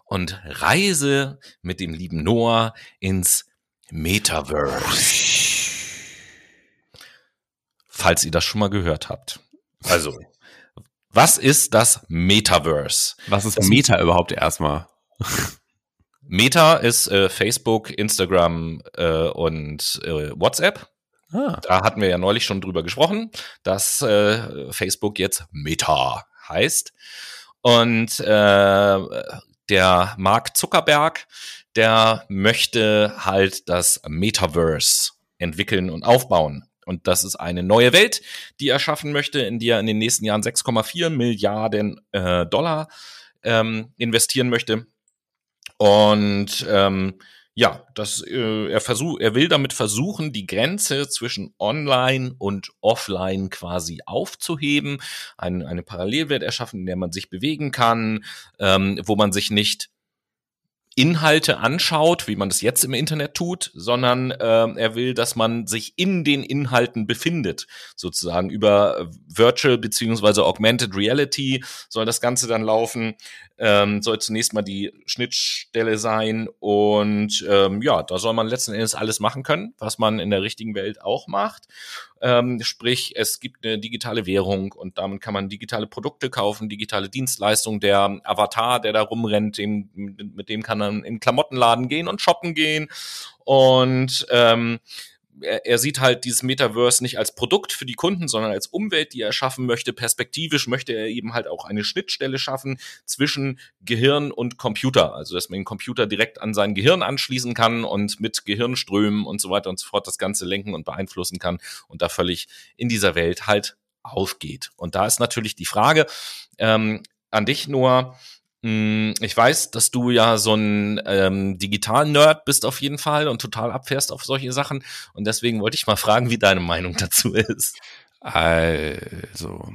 [SPEAKER 1] und reise mit dem lieben Noah ins Metaverse. Falls ihr das schon mal gehört habt. Also, was ist das Metaverse?
[SPEAKER 2] Was ist
[SPEAKER 1] Das-
[SPEAKER 2] Meta überhaupt erstmal?
[SPEAKER 1] Meta ist äh, Facebook, Instagram äh, und äh, WhatsApp.
[SPEAKER 2] Ah,
[SPEAKER 1] Da hatten wir ja neulich schon drüber gesprochen, dass äh, Facebook jetzt Meta heißt. Und äh, der Mark Zuckerberg, der möchte halt das Metaverse entwickeln und aufbauen. Und das ist eine neue Welt, die er schaffen möchte, in die er in den nächsten Jahren 6,4 Milliarden äh, Dollar ähm, investieren möchte. Und ähm, ja, das, äh, er versucht, er will damit versuchen, die Grenze zwischen Online und Offline quasi aufzuheben, ein, eine Parallelwelt erschaffen, in der man sich bewegen kann, ähm, wo man sich nicht Inhalte anschaut, wie man das jetzt im Internet tut, sondern ähm, er will, dass man sich in den Inhalten befindet, sozusagen über äh, Virtual beziehungsweise Augmented Reality soll das Ganze dann laufen, ähm, soll zunächst mal die Schnittstelle sein und ähm, ja, da soll man letzten Endes alles machen können, was man in der richtigen Welt auch macht. Ähm, sprich, es gibt eine digitale Währung und damit kann man digitale Produkte kaufen, digitale Dienstleistungen. Der Avatar, der da rumrennt, dem, mit dem kann man in den Klamottenladen gehen und shoppen gehen. Und ähm, er, sieht halt dieses Metaverse nicht als Produkt für die Kunden, sondern als Umwelt, die er schaffen möchte. Perspektivisch möchte er eben halt auch eine Schnittstelle schaffen zwischen Gehirn und Computer. Also, dass man den Computer direkt an sein Gehirn anschließen kann und mit Gehirnströmen und so weiter und so fort das Ganze lenken und beeinflussen kann und da völlig in dieser Welt halt aufgeht. Und da ist natürlich die Frage ähm, an dich, Noah, ich weiß, dass du ja so ein ähm, Digital-Nerd bist auf jeden Fall und total abfährst auf solche Sachen. Und deswegen wollte ich mal fragen, wie deine Meinung dazu ist.
[SPEAKER 2] Also,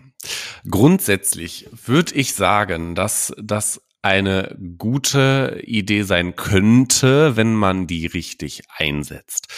[SPEAKER 2] grundsätzlich würde ich sagen, dass das eine gute Idee sein könnte, wenn man die richtig einsetzt.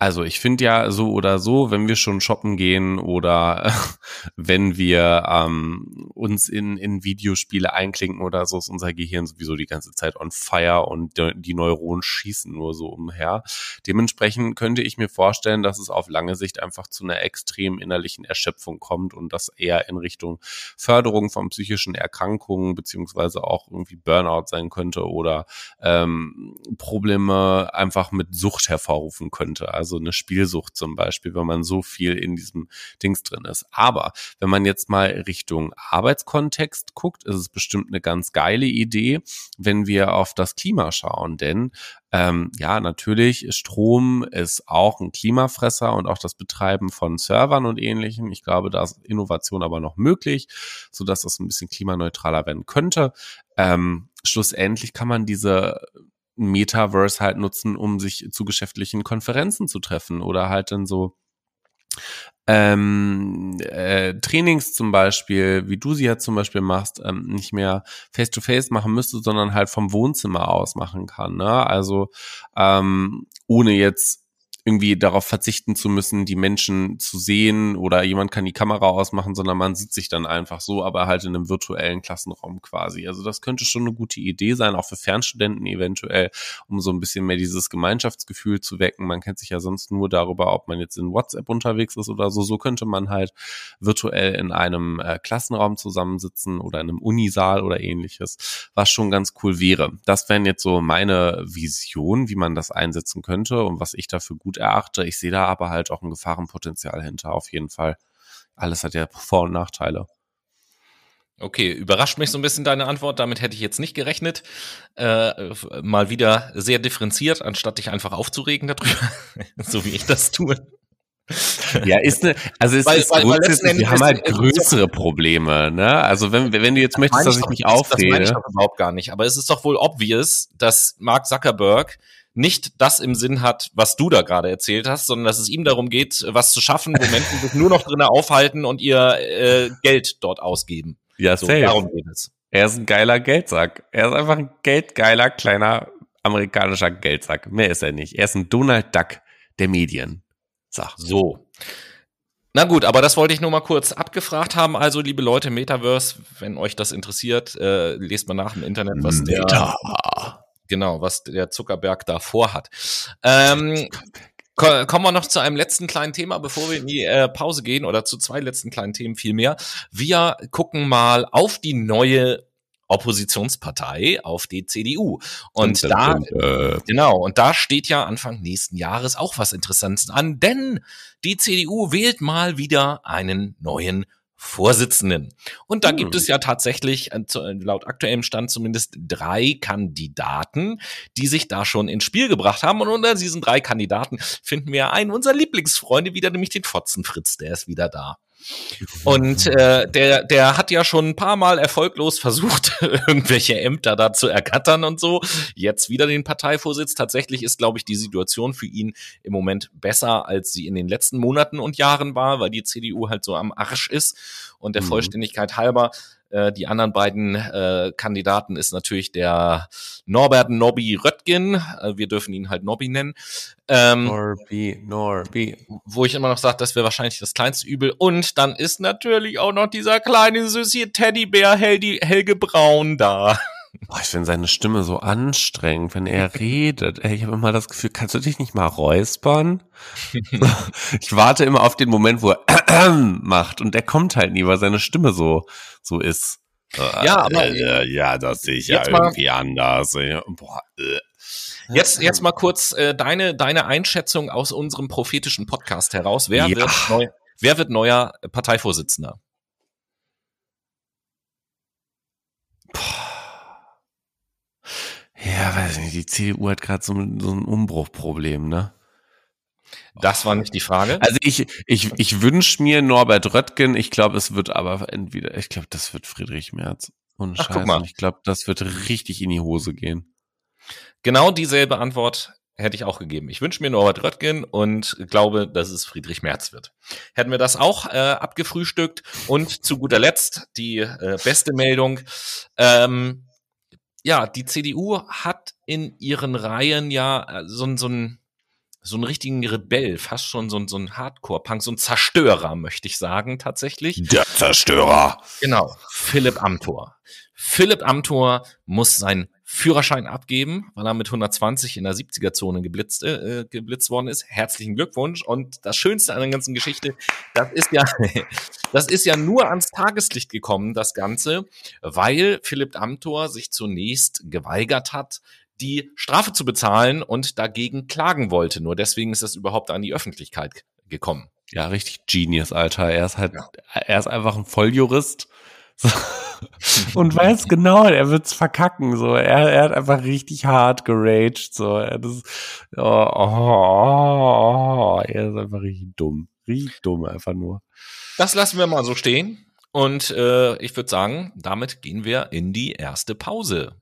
[SPEAKER 2] Also ich finde ja so oder so, wenn wir schon shoppen gehen oder wenn wir ähm, uns in, in Videospiele einklinken oder so, ist unser Gehirn sowieso die ganze Zeit on fire und die Neuronen schießen nur so umher. Dementsprechend könnte ich mir vorstellen, dass es auf lange Sicht einfach zu einer extremen innerlichen Erschöpfung kommt und das eher in Richtung Förderung von psychischen Erkrankungen beziehungsweise auch irgendwie Burnout sein könnte oder ähm, Probleme einfach mit Sucht hervorrufen könnte. Also eine Spielsucht zum Beispiel, wenn man so viel in diesem Dings drin ist. Aber wenn man jetzt mal Richtung Arbeitskontext guckt, ist es bestimmt eine ganz geile Idee, wenn wir auf das Klima schauen. Denn ähm, ja, natürlich, Strom ist auch ein Klimafresser und auch das Betreiben von Servern und ähnlichem. Ich glaube, da ist Innovation aber noch möglich, so dass das ein bisschen klimaneutraler werden könnte. Ähm, schlussendlich kann man diese Metaverse halt nutzen, um sich zu geschäftlichen Konferenzen zu treffen oder halt dann so ähm, äh, Trainings zum Beispiel, wie du sie ja zum Beispiel machst, ähm, nicht mehr face-to-face machen müsste, sondern halt vom Wohnzimmer aus machen kann. Ne? Also ähm, ohne jetzt irgendwie darauf verzichten zu müssen, die Menschen zu sehen oder jemand kann die Kamera ausmachen, sondern man sieht sich dann einfach so, aber halt in einem virtuellen Klassenraum quasi. Also das könnte schon eine gute Idee sein, auch für Fernstudenten eventuell, um so ein bisschen mehr dieses Gemeinschaftsgefühl zu wecken. Man kennt sich ja sonst nur darüber, ob man jetzt in WhatsApp unterwegs ist oder so. So könnte man halt virtuell in einem äh, Klassenraum zusammensitzen oder in einem Unisaal oder ähnliches, was schon ganz cool wäre. Das wären jetzt so meine Vision, wie man das einsetzen könnte und was ich dafür gut erachte. Ich sehe da aber halt auch ein Gefahrenpotenzial hinter, auf jeden Fall. Alles hat ja Vor- und Nachteile.
[SPEAKER 1] Okay, überrascht mich so ein bisschen deine Antwort. Damit hätte ich jetzt nicht gerechnet. Äh, mal wieder sehr differenziert, anstatt dich einfach aufzuregen darüber, so wie ich das tue.
[SPEAKER 2] Ja, ist eine, also es weil, ist weil, grundsätzlich, wir haben halt größere Probleme, ne? Also wenn, wenn du jetzt möchtest, dass ich mich aufrege. Das meine ich
[SPEAKER 1] doch überhaupt gar nicht. Aber es ist doch wohl obvious, dass Mark Zuckerberg nicht das im Sinn hat, was du da gerade erzählt hast, sondern dass es ihm darum geht, was zu schaffen, wo Menschen sich nur noch drinnen aufhalten und ihr äh, Geld dort ausgeben.
[SPEAKER 2] Ja, so, safe. Darum geht es. Er ist ein geiler Geldsack. Er ist einfach ein geldgeiler, kleiner amerikanischer Geldsack. Mehr ist er nicht. Er ist ein Donald Duck der Medien.
[SPEAKER 1] So. so. Na gut, aber das wollte ich nur mal kurz abgefragt haben. Also, liebe Leute, Metaverse, wenn euch das interessiert, äh, lest mal nach im Internet, was Meta. Genau, was der Zuckerberg da vorhat. Ähm, kommen wir noch zu einem letzten kleinen Thema, bevor wir in die äh, Pause gehen, oder zu zwei letzten kleinen Themen vielmehr. Wir gucken mal auf die neue Oppositionspartei auf die CDU. Und da, äh, genau, und da steht ja Anfang nächsten Jahres auch was Interessantes an, denn die CDU wählt mal wieder einen neuen Vorsitzenden. Und da hm. gibt es ja tatsächlich äh, laut aktuellem Stand zumindest drei Kandidaten, die sich da schon ins Spiel gebracht haben. Und unter diesen drei Kandidaten finden wir einen unserer Lieblingsfreunde wieder, nämlich den Fotzenfritz, der ist wieder da. Und äh, der, der hat ja schon ein paar Mal erfolglos versucht, irgendwelche Ämter da zu ergattern und so. Jetzt wieder den Parteivorsitz. Tatsächlich ist, glaube ich, die Situation für ihn im Moment besser, als sie in den letzten Monaten und Jahren war, weil die CDU halt so am Arsch ist. Und der mhm. Vollständigkeit halber äh, die anderen beiden äh, Kandidaten ist natürlich der Norbert Nobby Röttgen. Äh, wir dürfen ihn halt Nobby nennen. Ähm, Norby, Norby. Wo ich immer noch sage, das wäre wahrscheinlich das kleinste Übel. Und dann ist natürlich auch noch dieser kleine süße Teddybär Helge, Helge Braun da.
[SPEAKER 2] Boah, ich finde seine Stimme so anstrengend, wenn er redet. Ey, ich habe immer das Gefühl, kannst du dich nicht mal räuspern? ich warte immer auf den Moment, wo er macht und der kommt halt nie, weil seine Stimme so so ist.
[SPEAKER 1] Ja, aber äh, ja, das sehe ich ja irgendwie anders. Boah, äh. Jetzt, jetzt mal kurz äh, deine, deine Einschätzung aus unserem prophetischen Podcast heraus. Wer, ja. wird, neu, wer wird neuer Parteivorsitzender?
[SPEAKER 2] Boah. Ja, weiß nicht, die CDU hat gerade so, so ein Umbruchproblem, ne?
[SPEAKER 1] Das war nicht die Frage.
[SPEAKER 2] Also ich, ich, ich wünsche mir Norbert Röttgen, ich glaube, es wird aber entweder, ich glaube, das wird Friedrich Merz. Und Ach, guck mal. ich glaube, das wird richtig in die Hose gehen.
[SPEAKER 1] Genau dieselbe Antwort hätte ich auch gegeben. Ich wünsche mir Norbert Röttgen und glaube, dass es Friedrich Merz wird. Hätten wir das auch äh, abgefrühstückt und zu guter Letzt die äh, beste Meldung. Ähm, ja, die CDU hat in ihren Reihen ja äh, so, so ein so einen richtigen Rebell, fast schon so, so ein Hardcore-Punk, so ein Zerstörer, möchte ich sagen, tatsächlich.
[SPEAKER 2] Der Zerstörer.
[SPEAKER 1] Genau, Philipp Amthor. Philipp Amthor muss sein Führerschein abgeben, weil er mit 120 in der 70er-Zone geblitzt, äh, geblitzt worden ist. Herzlichen Glückwunsch. Und das Schönste an der ganzen Geschichte, das ist ja, das ist ja nur ans Tageslicht gekommen, das Ganze, weil Philipp Amthor sich zunächst geweigert hat, die Strafe zu bezahlen und dagegen klagen wollte. Nur deswegen ist das überhaupt an die Öffentlichkeit gekommen.
[SPEAKER 2] Ja, richtig Genius, Alter. Er ist halt, ja. er ist einfach ein Volljurist so. Und weiß genau, er wird's verkacken. So, er, er hat einfach richtig hart geraged. So, er, das, oh, oh, oh, er ist einfach richtig dumm. Richtig dumm einfach nur.
[SPEAKER 1] Das lassen wir mal so stehen. Und äh, ich würde sagen, damit gehen wir in die erste Pause.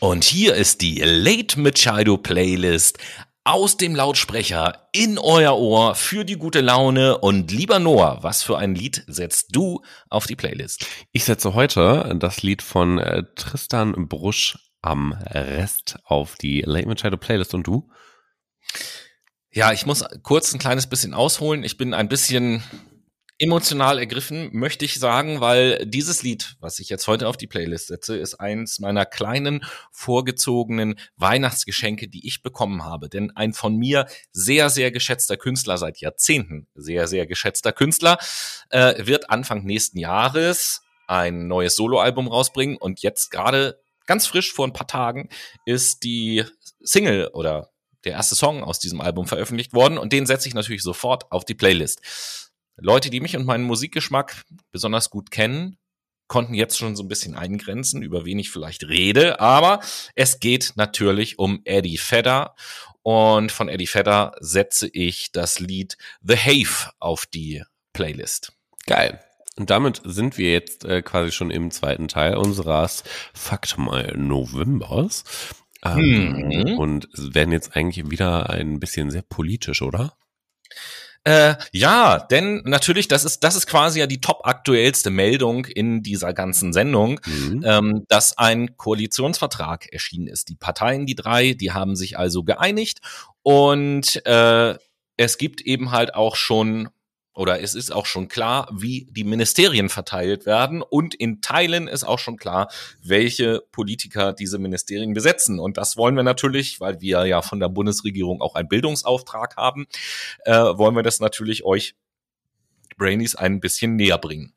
[SPEAKER 1] Und hier ist die Late Machado Playlist aus dem Lautsprecher in euer Ohr für die gute Laune. Und lieber Noah, was für ein Lied setzt du auf die Playlist?
[SPEAKER 2] Ich setze heute das Lied von äh, Tristan Brusch am Rest auf die Late Machado Playlist. Und du?
[SPEAKER 1] Ja, ich muss kurz ein kleines bisschen ausholen. Ich bin ein bisschen emotional ergriffen, möchte ich sagen, weil dieses Lied, was ich jetzt heute auf die Playlist setze, ist eins meiner kleinen vorgezogenen Weihnachtsgeschenke, die ich bekommen habe. Denn ein von mir sehr, sehr geschätzter Künstler, seit Jahrzehnten sehr, sehr geschätzter Künstler, äh, wird Anfang nächsten Jahres ein neues Soloalbum rausbringen und jetzt gerade ganz frisch vor ein paar Tagen ist die Single oder der erste Song aus diesem Album veröffentlicht worden und den setze ich natürlich sofort auf die Playlist. Leute, die mich und meinen Musikgeschmack besonders gut kennen, konnten jetzt schon so ein bisschen eingrenzen, über wen ich vielleicht rede, aber es geht natürlich um Eddie Vedder und von Eddie Vedder setze ich das Lied The Have auf die Playlist.
[SPEAKER 2] Geil. Und damit sind wir jetzt äh, quasi schon im zweiten Teil unseres Fakt mal Novembers. Ähm, mhm. Und werden jetzt eigentlich wieder ein bisschen sehr politisch, oder?
[SPEAKER 1] Äh, ja, denn natürlich, das ist, das ist quasi ja die top aktuellste Meldung in dieser ganzen Sendung, mhm. ähm, dass ein Koalitionsvertrag erschienen ist. Die Parteien, die drei, die haben sich also geeinigt und äh, es gibt eben halt auch schon oder es ist auch schon klar, wie die Ministerien verteilt werden und in Teilen ist auch schon klar, welche Politiker diese Ministerien besetzen. Und das wollen wir natürlich, weil wir ja von der Bundesregierung auch einen Bildungsauftrag haben, äh, wollen wir das natürlich euch Brainies ein bisschen näher bringen.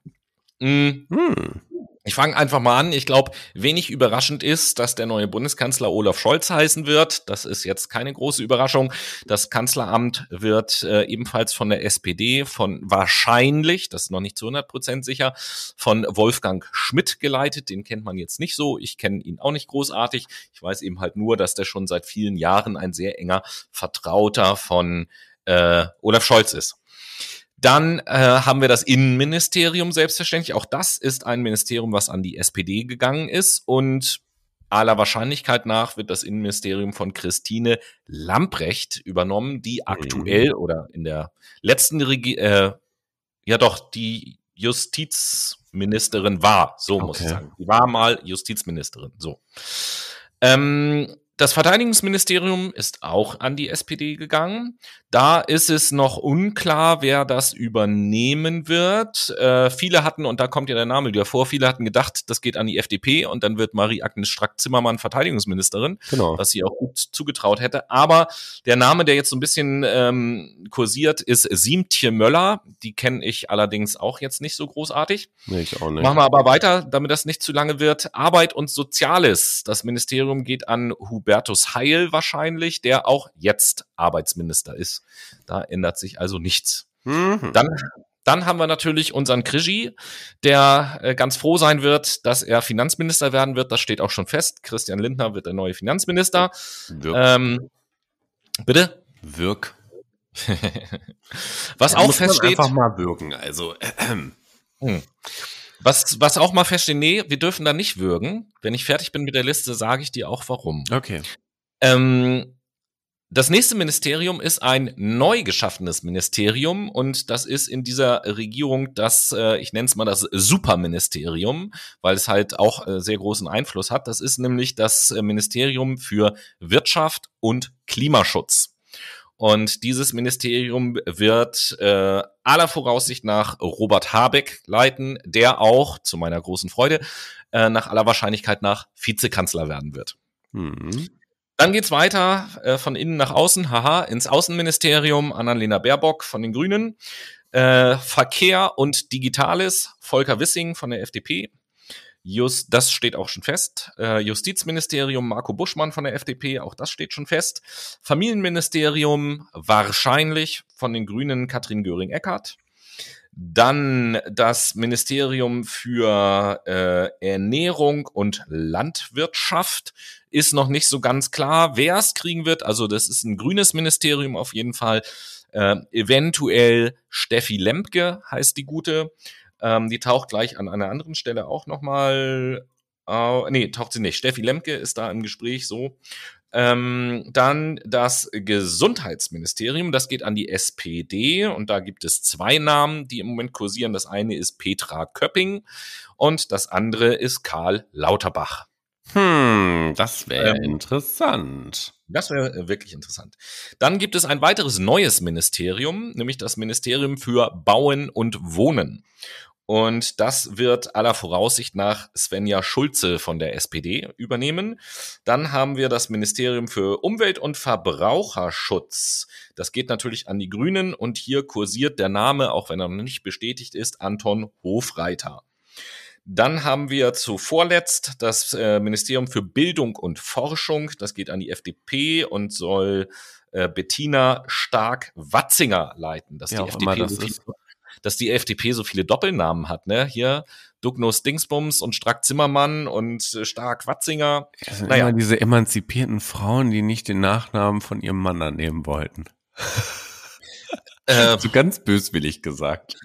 [SPEAKER 1] Mhm. Hm. Ich fange einfach mal an. Ich glaube, wenig überraschend ist, dass der neue Bundeskanzler Olaf Scholz heißen wird. Das ist jetzt keine große Überraschung. Das Kanzleramt wird äh, ebenfalls von der SPD, von wahrscheinlich, das ist noch nicht zu 100 Prozent sicher, von Wolfgang Schmidt geleitet. Den kennt man jetzt nicht so. Ich kenne ihn auch nicht großartig. Ich weiß eben halt nur, dass der schon seit vielen Jahren ein sehr enger Vertrauter von äh, Olaf Scholz ist. Dann äh, haben wir das Innenministerium selbstverständlich. Auch das ist ein Ministerium, was an die SPD gegangen ist. Und aller Wahrscheinlichkeit nach wird das Innenministerium von Christine Lamprecht übernommen, die aktuell mhm. oder in der letzten Regie äh, ja doch die Justizministerin war, so okay. muss ich sagen. Die war mal Justizministerin, so. Ähm, das Verteidigungsministerium ist auch an die SPD gegangen. Da ist es noch unklar, wer das übernehmen wird. Äh, viele hatten, und da kommt ja der Name wieder vor, viele hatten gedacht, das geht an die FDP und dann wird Marie-Agnes Strack-Zimmermann Verteidigungsministerin, genau. was sie auch gut zugetraut hätte. Aber der Name, der jetzt so ein bisschen ähm, kursiert, ist Siemtje Möller. Die kenne ich allerdings auch jetzt nicht so großartig. Nee, ich auch nicht. Machen wir aber weiter, damit das nicht zu lange wird. Arbeit und Soziales. Das Ministerium geht an Hubertus Heil wahrscheinlich, der auch jetzt Arbeitsminister ist. Da ändert sich also nichts. Mhm. Dann dann haben wir natürlich unseren Krigi, der äh, ganz froh sein wird, dass er Finanzminister werden wird. Das steht auch schon fest. Christian Lindner wird der neue Finanzminister. Wirk. Ähm, bitte?
[SPEAKER 2] Wirk.
[SPEAKER 1] was da auch feststeht.
[SPEAKER 2] Einfach mal wirken. Also.
[SPEAKER 1] Äh, Was, was auch mal feststeht, nee, wir dürfen da nicht würgen. Wenn ich fertig bin mit der Liste, sage ich dir auch warum.
[SPEAKER 2] Okay.
[SPEAKER 1] Ähm, das nächste Ministerium ist ein neu geschaffenes Ministerium und das ist in dieser Regierung das, äh, ich nenne es mal das Superministerium, weil es halt auch äh, sehr großen Einfluss hat. Das ist nämlich das äh, Ministerium für Wirtschaft und Klimaschutz. Und dieses Ministerium wird äh, aller Voraussicht nach Robert Habeck leiten, der auch, zu meiner großen Freude, äh, nach aller Wahrscheinlichkeit nach Vizekanzler werden wird. Mhm. Dann geht's weiter äh, von innen nach außen, haha, ins Außenministerium, Annalena Baerbock von den Grünen. Äh, Verkehr und Digitales, Volker Wissing von der FDP. Just, das steht auch schon fest. Äh, Justizministerium Marco Buschmann von der FDP, auch das steht schon fest. Familienministerium wahrscheinlich von den Grünen Katrin Göring-Eckardt. Dann das Ministerium für äh, Ernährung und Landwirtschaft ist noch nicht so ganz klar, wer es kriegen wird. Also das ist ein grünes Ministerium auf jeden Fall. Äh, eventuell Steffi Lempke heißt die gute. Ähm, die taucht gleich an einer anderen Stelle auch nochmal. Äh, nee, taucht sie nicht. Steffi Lemke ist da im Gespräch so. Ähm, dann das Gesundheitsministerium, das geht an die SPD und da gibt es zwei Namen, die im Moment kursieren. Das eine ist Petra Köpping und das andere ist Karl Lauterbach.
[SPEAKER 2] Hm, das wäre ähm, interessant.
[SPEAKER 1] Das wäre äh, wirklich interessant. Dann gibt es ein weiteres neues Ministerium, nämlich das Ministerium für Bauen und Wohnen. Und das wird aller Voraussicht nach Svenja Schulze von der SPD übernehmen. Dann haben wir das Ministerium für Umwelt und Verbraucherschutz. Das geht natürlich an die Grünen und hier kursiert der Name, auch wenn er noch nicht bestätigt ist, Anton Hofreiter. Dann haben wir zuvorletzt das äh, Ministerium für Bildung und Forschung. Das geht an die FDP und soll äh, Bettina Stark-Watzinger leiten. Dass ja, die FDP das dass die FDP so viele Doppelnamen hat, ne? Hier Dugnus Dingsbums und Strack Zimmermann und äh, Stark Watzinger.
[SPEAKER 2] Das sind naja. immer diese emanzipierten Frauen, die nicht den Nachnamen von ihrem Mann annehmen wollten. Äh, so ganz böswillig gesagt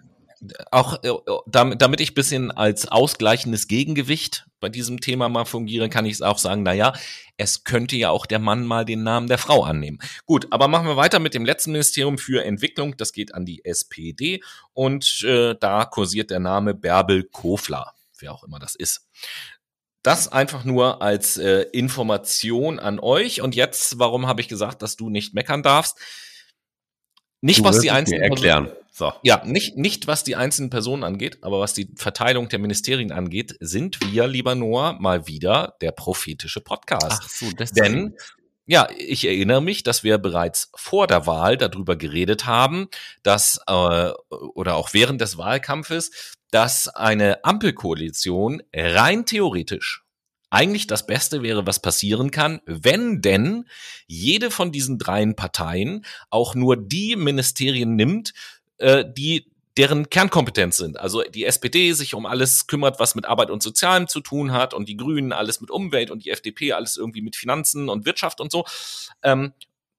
[SPEAKER 1] auch äh, damit, ich bisschen als ausgleichendes Gegengewicht bei diesem Thema mal fungiere, kann ich es auch sagen, na ja, es könnte ja auch der Mann mal den Namen der Frau annehmen. Gut, aber machen wir weiter mit dem letzten Ministerium für Entwicklung, das geht an die SPD und äh, da kursiert der Name Bärbel Kofler, wer auch immer das ist. Das einfach nur als äh, Information an euch. Und jetzt, warum habe ich gesagt, dass du nicht meckern darfst? Nicht, du was die einzelnen
[SPEAKER 2] erklären.
[SPEAKER 1] So. Ja, nicht, nicht was die einzelnen Personen angeht, aber was die Verteilung der Ministerien angeht, sind wir, lieber Noah, mal wieder der prophetische Podcast. Ach so, das Denn ja, ich erinnere mich, dass wir bereits vor der Wahl darüber geredet haben, dass äh, oder auch während des Wahlkampfes, dass eine Ampelkoalition rein theoretisch eigentlich das Beste wäre, was passieren kann, wenn denn jede von diesen dreien Parteien auch nur die Ministerien nimmt, äh, die deren Kernkompetenz sind. Also die SPD sich um alles kümmert, was mit Arbeit und Sozialem zu tun hat und die Grünen alles mit Umwelt und die FDP alles irgendwie mit Finanzen und Wirtschaft und so. Ähm,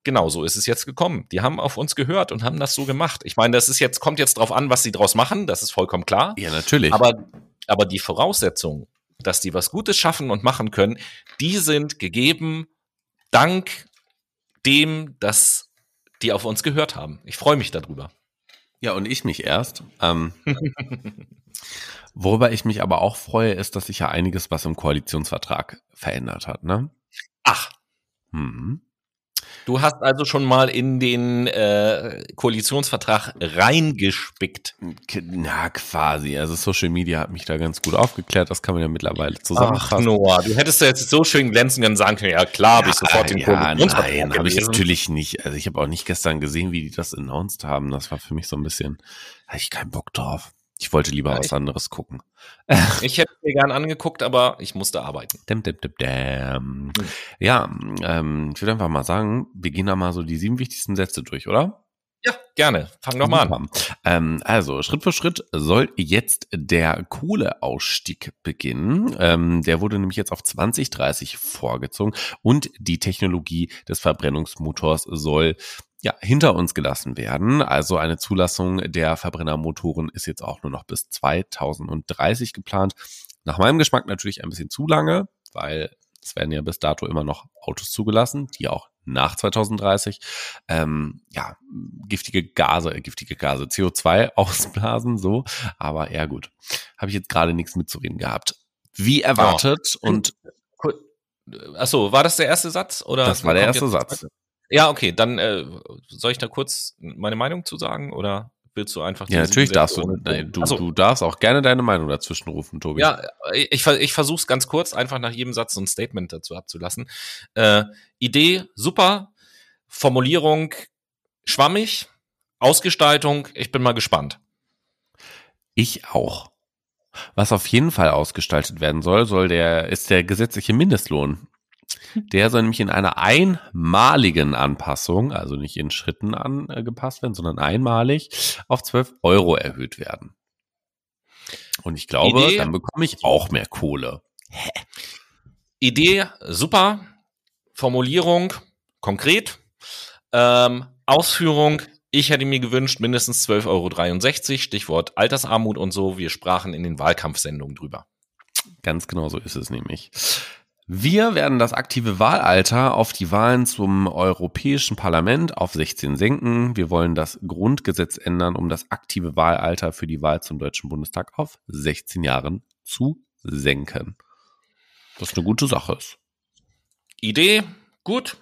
[SPEAKER 1] genau so ist es jetzt gekommen. Die haben auf uns gehört und haben das so gemacht. Ich meine, das ist jetzt, kommt jetzt drauf an, was sie draus machen, das ist vollkommen klar.
[SPEAKER 2] Ja, natürlich.
[SPEAKER 1] Aber, aber die Voraussetzungen, dass die was Gutes schaffen und machen können, die sind gegeben dank dem, dass die auf uns gehört haben. Ich freue mich darüber.
[SPEAKER 2] Ja, und ich mich erst. Ähm, worüber ich mich aber auch freue, ist, dass sich ja einiges, was im Koalitionsvertrag verändert hat, ne?
[SPEAKER 1] Ach. Mhm. Du hast also schon mal in den äh, Koalitionsvertrag reingespickt.
[SPEAKER 2] Na, quasi. Also Social Media hat mich da ganz gut aufgeklärt. Das kann man ja mittlerweile zusammenfassen. Ach,
[SPEAKER 1] Noah, du hättest ja jetzt so schön glänzen können sagen können, ja klar, habe ja, ich sofort den ja, Koalitionsvertrag
[SPEAKER 2] Nein, habe ich natürlich nicht. Also ich habe auch nicht gestern gesehen, wie die das announced haben. Das war für mich so ein bisschen, da hatte ich keinen Bock drauf. Ich wollte lieber ja, was anderes gucken.
[SPEAKER 1] Ich hätte mir gern angeguckt, aber ich musste arbeiten.
[SPEAKER 2] Däm, däm, däm, däm. Hm. Ja, ähm, ich würde einfach mal sagen, wir gehen da mal so die sieben wichtigsten Sätze durch, oder?
[SPEAKER 1] Ja, gerne. Fang doch mal an.
[SPEAKER 2] Ähm, also, Schritt für Schritt soll jetzt der Kohleausstieg beginnen. Ähm, der wurde nämlich jetzt auf 2030 vorgezogen und die Technologie des Verbrennungsmotors soll ja, hinter uns gelassen werden. Also eine Zulassung der Verbrennermotoren ist jetzt auch nur noch bis 2030 geplant. Nach meinem Geschmack natürlich ein bisschen zu lange, weil es werden ja bis dato immer noch Autos zugelassen, die auch nach 2030 ähm, ja giftige Gase, äh, giftige Gase, CO2 ausblasen, so. Aber eher gut, habe ich jetzt gerade nichts mitzureden gehabt. Wie erwartet oh. und
[SPEAKER 1] Achso, war das der erste Satz oder?
[SPEAKER 2] Das war der erste Satz.
[SPEAKER 1] Ja, okay, dann äh, soll ich da kurz meine Meinung zu sagen oder willst du einfach
[SPEAKER 2] Ja, natürlich darfst du, du, so. du darfst auch gerne deine Meinung dazwischen rufen, Tobi.
[SPEAKER 1] Ja, ich, ich versuche es ganz kurz, einfach nach jedem Satz so ein Statement dazu abzulassen. Äh, Idee, super. Formulierung, schwammig. Ausgestaltung, ich bin mal gespannt.
[SPEAKER 2] Ich auch. Was auf jeden Fall ausgestaltet werden soll, soll der, ist der gesetzliche Mindestlohn. Der soll nämlich in einer einmaligen Anpassung, also nicht in Schritten angepasst werden, sondern einmalig auf 12 Euro erhöht werden. Und ich glaube, Idee, dann bekomme ich auch mehr Kohle.
[SPEAKER 1] Hä? Idee, super. Formulierung, konkret. Ähm, Ausführung, ich hätte mir gewünscht, mindestens 12,63 Euro, Stichwort Altersarmut und so. Wir sprachen in den Wahlkampfsendungen drüber.
[SPEAKER 2] Ganz genau so ist es nämlich. Wir werden das aktive Wahlalter auf die Wahlen zum Europäischen Parlament auf 16 senken. Wir wollen das Grundgesetz ändern, um das aktive Wahlalter für die Wahl zum Deutschen Bundestag auf 16 Jahren zu senken. Was eine gute Sache ist.
[SPEAKER 1] Idee, gut.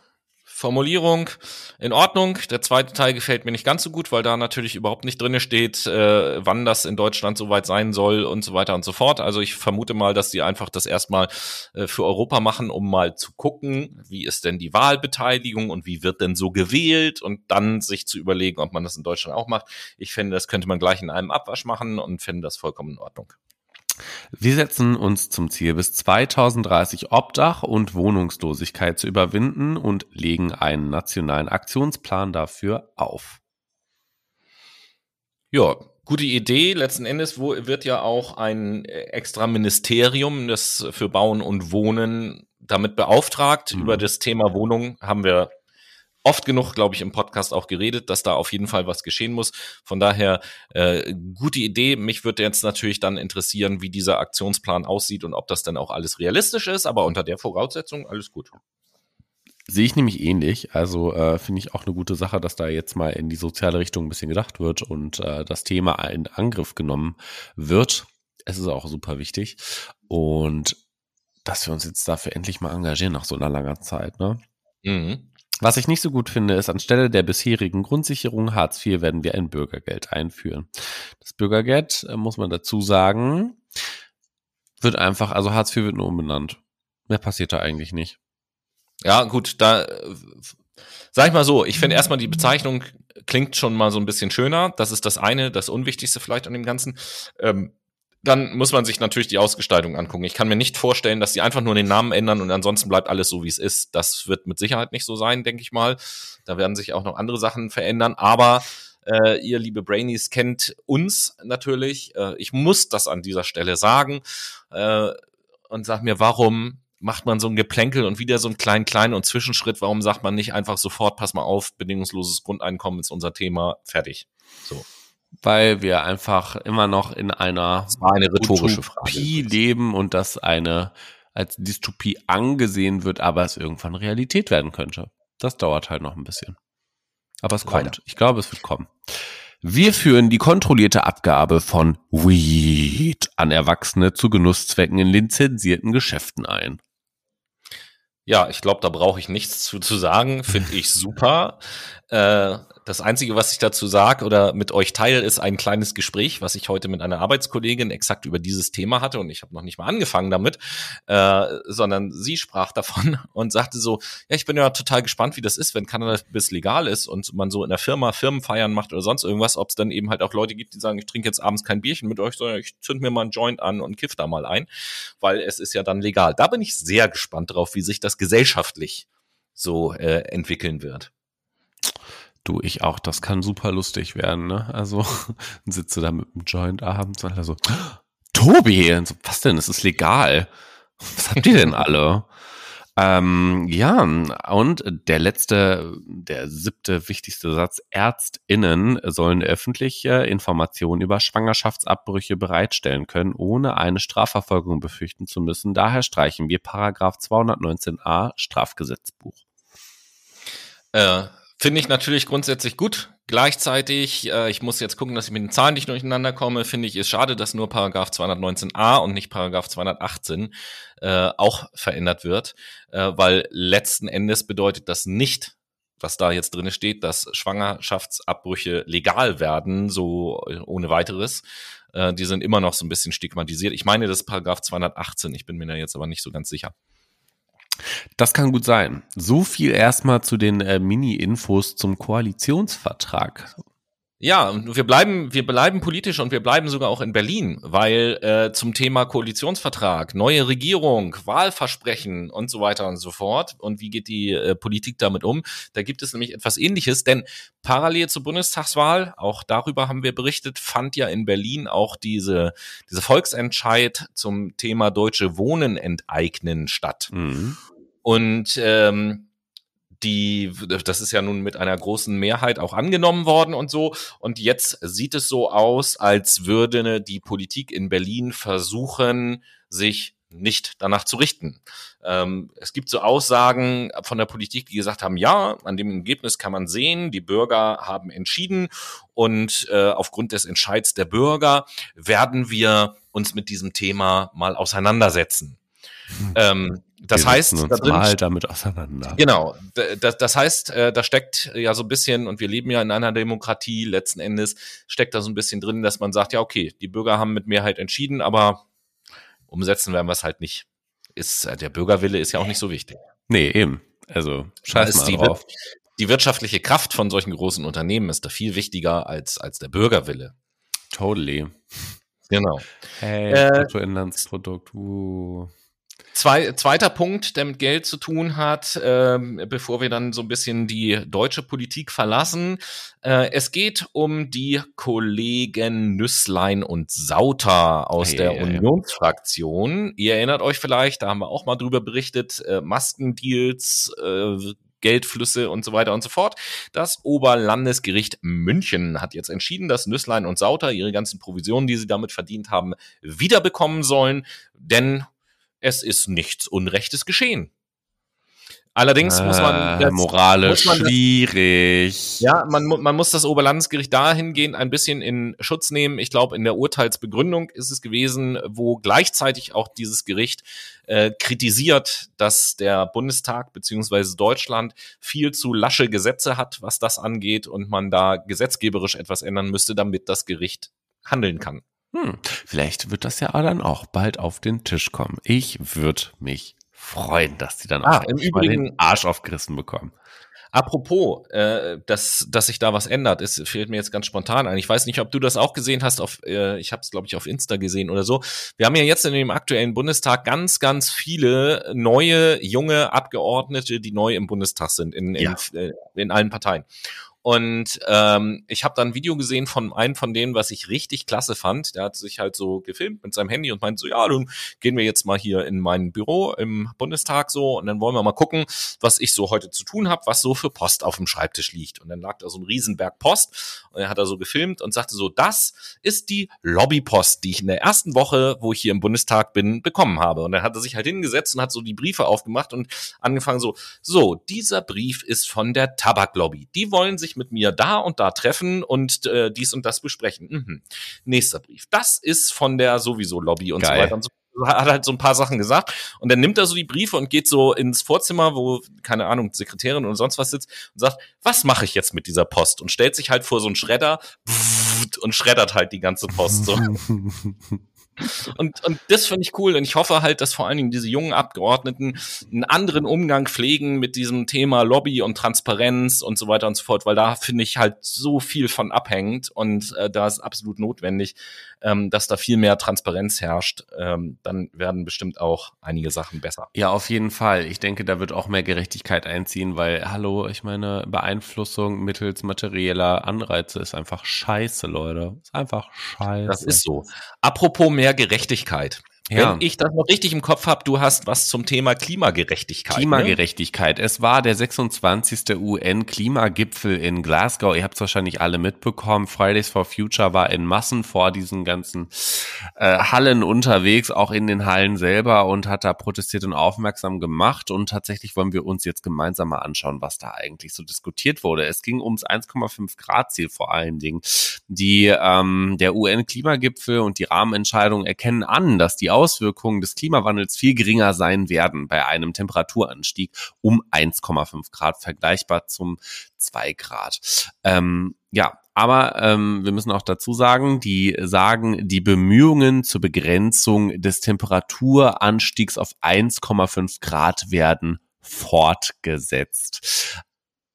[SPEAKER 1] Formulierung in Ordnung. Der zweite Teil gefällt mir nicht ganz so gut, weil da natürlich überhaupt nicht drinne steht, äh, wann das in Deutschland soweit sein soll und so weiter und so fort. Also ich vermute mal, dass die einfach das erstmal äh, für Europa machen, um mal zu gucken, wie ist denn die Wahlbeteiligung und wie wird denn so gewählt und dann sich zu überlegen, ob man das in Deutschland auch macht. Ich finde, das könnte man gleich in einem Abwasch machen und finde das vollkommen in Ordnung.
[SPEAKER 2] Wir setzen uns zum Ziel, bis 2030 Obdach und Wohnungslosigkeit zu überwinden und legen einen nationalen Aktionsplan dafür auf.
[SPEAKER 1] Ja, gute Idee. Letzten Endes wird ja auch ein extra Ministerium, das für Bauen und Wohnen damit beauftragt. Mhm. Über das Thema Wohnung haben wir oft genug, glaube ich, im Podcast auch geredet, dass da auf jeden Fall was geschehen muss. Von daher äh, gute Idee. Mich würde jetzt natürlich dann interessieren, wie dieser Aktionsplan aussieht und ob das dann auch alles realistisch ist. Aber unter der Voraussetzung alles gut.
[SPEAKER 2] Sehe ich nämlich ähnlich. Also äh, finde ich auch eine gute Sache, dass da jetzt mal in die soziale Richtung ein bisschen gedacht wird und äh, das Thema in Angriff genommen wird. Es ist auch super wichtig. Und dass wir uns jetzt dafür endlich mal engagieren nach so einer langen Zeit, ne? Mhm. Was ich nicht so gut finde, ist, anstelle der bisherigen Grundsicherung Hartz IV werden wir ein Bürgergeld einführen. Das Bürgergeld, äh, muss man dazu sagen, wird einfach, also Hartz IV wird nur umbenannt. Mehr passiert da eigentlich nicht.
[SPEAKER 1] Ja, gut, da äh, sag ich mal so, ich finde erstmal die Bezeichnung klingt schon mal so ein bisschen schöner. Das ist das eine, das Unwichtigste vielleicht an dem Ganzen. Ähm, dann muss man sich natürlich die Ausgestaltung angucken. Ich kann mir nicht vorstellen, dass sie einfach nur den Namen ändern und ansonsten bleibt alles so, wie es ist. Das wird mit Sicherheit nicht so sein, denke ich mal. Da werden sich auch noch andere Sachen verändern. Aber äh, ihr, liebe Brainies, kennt uns natürlich. Äh, ich muss das an dieser Stelle sagen äh, und sag mir, warum macht man so ein Geplänkel und wieder so einen kleinen, kleinen und Zwischenschritt? Warum sagt man nicht einfach sofort, pass mal auf, bedingungsloses Grundeinkommen ist unser Thema, fertig. So
[SPEAKER 2] weil wir einfach immer noch in einer
[SPEAKER 1] eine rhetorische Utopie
[SPEAKER 2] Frage. leben und das eine als Dystopie angesehen wird, aber es irgendwann Realität werden könnte. Das dauert halt noch ein bisschen. Aber es kommt. Leider. Ich glaube, es wird kommen. Wir führen die kontrollierte Abgabe von Weed an Erwachsene zu Genusszwecken in lizenzierten Geschäften ein.
[SPEAKER 1] Ja, ich glaube, da brauche ich nichts zu, zu sagen. Finde ich super. Äh, das Einzige, was ich dazu sage oder mit euch teile, ist ein kleines Gespräch, was ich heute mit einer Arbeitskollegin exakt über dieses Thema hatte. Und ich habe noch nicht mal angefangen damit, äh, sondern sie sprach davon und sagte so, ja, ich bin ja total gespannt, wie das ist, wenn Cannabis bis legal ist und man so in der Firma Firmenfeiern macht oder sonst irgendwas, ob es dann eben halt auch Leute gibt, die sagen, ich trinke jetzt abends kein Bierchen mit euch, sondern ich zünd mir mal einen Joint an und kiff da mal ein, weil es ist ja dann legal. Da bin ich sehr gespannt drauf, wie sich das gesellschaftlich so äh, entwickeln wird.
[SPEAKER 2] Du, ich auch. Das kann super lustig werden, ne? Also, dann sitzt du da mit dem Joint abends und alle so, Tobi! Und so, was denn? Es ist legal. Was habt ihr denn alle? ähm, ja, und der letzte, der siebte wichtigste Satz. ÄrztInnen sollen öffentliche Informationen über Schwangerschaftsabbrüche bereitstellen können, ohne eine Strafverfolgung befürchten zu müssen. Daher streichen wir Paragraph 219a Strafgesetzbuch.
[SPEAKER 1] Äh, Finde ich natürlich grundsätzlich gut. Gleichzeitig, äh, ich muss jetzt gucken, dass ich mit den Zahlen nicht durcheinander komme, finde ich es schade, dass nur Paragraph 219a und nicht Paragraph 218 äh, auch verändert wird, äh, weil letzten Endes bedeutet das nicht, was da jetzt drin steht, dass Schwangerschaftsabbrüche legal werden, so äh, ohne weiteres. Äh, die sind immer noch so ein bisschen stigmatisiert. Ich meine, das ist Paragraph 218, ich bin mir da jetzt aber nicht so ganz sicher.
[SPEAKER 2] Das kann gut sein. So viel erstmal zu den äh, Mini-Infos zum Koalitionsvertrag.
[SPEAKER 1] Ja, und wir bleiben, wir bleiben politisch und wir bleiben sogar auch in Berlin, weil äh, zum Thema Koalitionsvertrag, neue Regierung, Wahlversprechen und so weiter und so fort und wie geht die äh, Politik damit um, da gibt es nämlich etwas Ähnliches, denn parallel zur Bundestagswahl, auch darüber haben wir berichtet, fand ja in Berlin auch diese diese Volksentscheid zum Thema deutsche Wohnen enteignen statt. Mhm. Und ähm, die, das ist ja nun mit einer großen Mehrheit auch angenommen worden und so. Und jetzt sieht es so aus, als würde die Politik in Berlin versuchen, sich nicht danach zu richten. Ähm, es gibt so Aussagen von der Politik, die gesagt haben, ja, an dem Ergebnis kann man sehen, die Bürger haben entschieden und äh, aufgrund des Entscheids der Bürger werden wir uns mit diesem Thema mal auseinandersetzen. Hm. Ähm, das
[SPEAKER 2] wir
[SPEAKER 1] heißt,
[SPEAKER 2] uns da drin, mal damit auseinander.
[SPEAKER 1] Genau, das, das heißt, äh, da steckt ja so ein bisschen, und wir leben ja in einer Demokratie, letzten Endes steckt da so ein bisschen drin, dass man sagt, ja, okay, die Bürger haben mit Mehrheit entschieden, aber umsetzen werden wir es halt nicht. Ist, äh, der Bürgerwille ist ja auch nicht so wichtig.
[SPEAKER 2] Nee, eben. Also scheiß mal
[SPEAKER 1] die,
[SPEAKER 2] drauf.
[SPEAKER 1] Die wirtschaftliche Kraft von solchen großen Unternehmen ist da viel wichtiger als, als der Bürgerwille.
[SPEAKER 2] Totally.
[SPEAKER 1] Genau.
[SPEAKER 2] Hey, äh, Bruttoinlandsprodukt. Uh.
[SPEAKER 1] Zwei, zweiter Punkt, der mit Geld zu tun hat, ähm, bevor wir dann so ein bisschen die deutsche Politik verlassen. Äh, es geht um die Kollegen Nüsslein und Sauter aus hey, der ja, Unionsfraktion. Ihr erinnert euch vielleicht, da haben wir auch mal drüber berichtet, äh, Maskendeals, äh, Geldflüsse und so weiter und so fort. Das Oberlandesgericht München hat jetzt entschieden, dass Nüsslein und Sauter ihre ganzen Provisionen, die sie damit verdient haben, wiederbekommen sollen. Denn es ist nichts Unrechtes geschehen. Allerdings muss man
[SPEAKER 2] äh, moralisch muss man schwierig.
[SPEAKER 1] ja, man, man muss das Oberlandesgericht dahingehend ein bisschen in Schutz nehmen. Ich glaube, in der Urteilsbegründung ist es gewesen, wo gleichzeitig auch dieses Gericht äh, kritisiert, dass der Bundestag beziehungsweise Deutschland viel zu lasche Gesetze hat, was das angeht, und man da gesetzgeberisch etwas ändern müsste, damit das Gericht handeln kann.
[SPEAKER 2] Hm, vielleicht wird das ja dann auch bald auf den Tisch kommen. Ich würde mich freuen, dass die dann
[SPEAKER 1] ah, auch im Übrigen
[SPEAKER 2] den Arsch aufgerissen bekommen.
[SPEAKER 1] Apropos, äh, dass, dass sich da was ändert, ist, fehlt mir jetzt ganz spontan ein. Ich weiß nicht, ob du das auch gesehen hast. Auf, äh, ich habe es, glaube ich, auf Insta gesehen oder so. Wir haben ja jetzt in dem aktuellen Bundestag ganz, ganz viele neue, junge Abgeordnete, die neu im Bundestag sind, in, in, ja. in, äh, in allen Parteien. Und ähm, ich habe dann ein Video gesehen von einem von denen, was ich richtig klasse fand. Der hat sich halt so gefilmt mit seinem Handy und meint so, ja, nun gehen wir jetzt mal hier in mein Büro im Bundestag so und dann wollen wir mal gucken, was ich so heute zu tun habe, was so für Post auf dem Schreibtisch liegt. Und dann lag da so ein Riesenberg Post und er hat da so gefilmt und sagte so, das ist die Lobbypost, die ich in der ersten Woche, wo ich hier im Bundestag bin, bekommen habe. Und dann hat er sich halt hingesetzt und hat so die Briefe aufgemacht und angefangen so, so, dieser Brief ist von der Tabaklobby. Die wollen sich mit mir da und da treffen und äh, dies und das besprechen. Mhm. Nächster Brief. Das ist von der sowieso Lobby und Geil. so weiter und so hat halt so ein paar Sachen gesagt und dann nimmt er so die Briefe und geht so ins Vorzimmer, wo keine Ahnung Sekretärin und sonst was sitzt und sagt, was mache ich jetzt mit dieser Post und stellt sich halt vor so einen Schredder und schreddert halt die ganze Post so. Und, und das finde ich cool. Und ich hoffe halt, dass vor allen Dingen diese jungen Abgeordneten einen anderen Umgang pflegen mit diesem Thema Lobby und Transparenz und so weiter und so fort, weil da finde ich halt so viel von abhängt und äh, da ist absolut notwendig, ähm, dass da viel mehr Transparenz herrscht. Ähm, dann werden bestimmt auch einige Sachen besser.
[SPEAKER 2] Ja, auf jeden Fall. Ich denke, da wird auch mehr Gerechtigkeit einziehen, weil, hallo, ich meine, Beeinflussung mittels materieller Anreize ist einfach scheiße, Leute. Ist einfach scheiße.
[SPEAKER 1] Das ist so. Apropos mehr Gerechtigkeit. Ja. Wenn ich das noch richtig im Kopf habe, du hast was zum Thema Klimagerechtigkeit.
[SPEAKER 2] Ne? Klimagerechtigkeit. Ne? Es war der 26. UN-Klimagipfel in Glasgow. Ihr habt es wahrscheinlich alle mitbekommen. Fridays for Future war in Massen vor diesen ganzen äh, Hallen unterwegs, auch in den Hallen selber und hat da protestiert und aufmerksam gemacht. Und tatsächlich wollen wir uns jetzt gemeinsam mal anschauen, was da eigentlich so diskutiert wurde. Es ging ums 1,5 Grad Ziel vor allen Dingen. Die ähm, der UN-Klimagipfel und die Rahmenentscheidung erkennen an, dass die Auswirkungen des Klimawandels viel geringer sein werden bei einem Temperaturanstieg um 1,5 Grad, vergleichbar zum 2 Grad. Ähm, ja, aber ähm, wir müssen auch dazu sagen, die sagen, die Bemühungen zur Begrenzung des Temperaturanstiegs auf 1,5 Grad werden fortgesetzt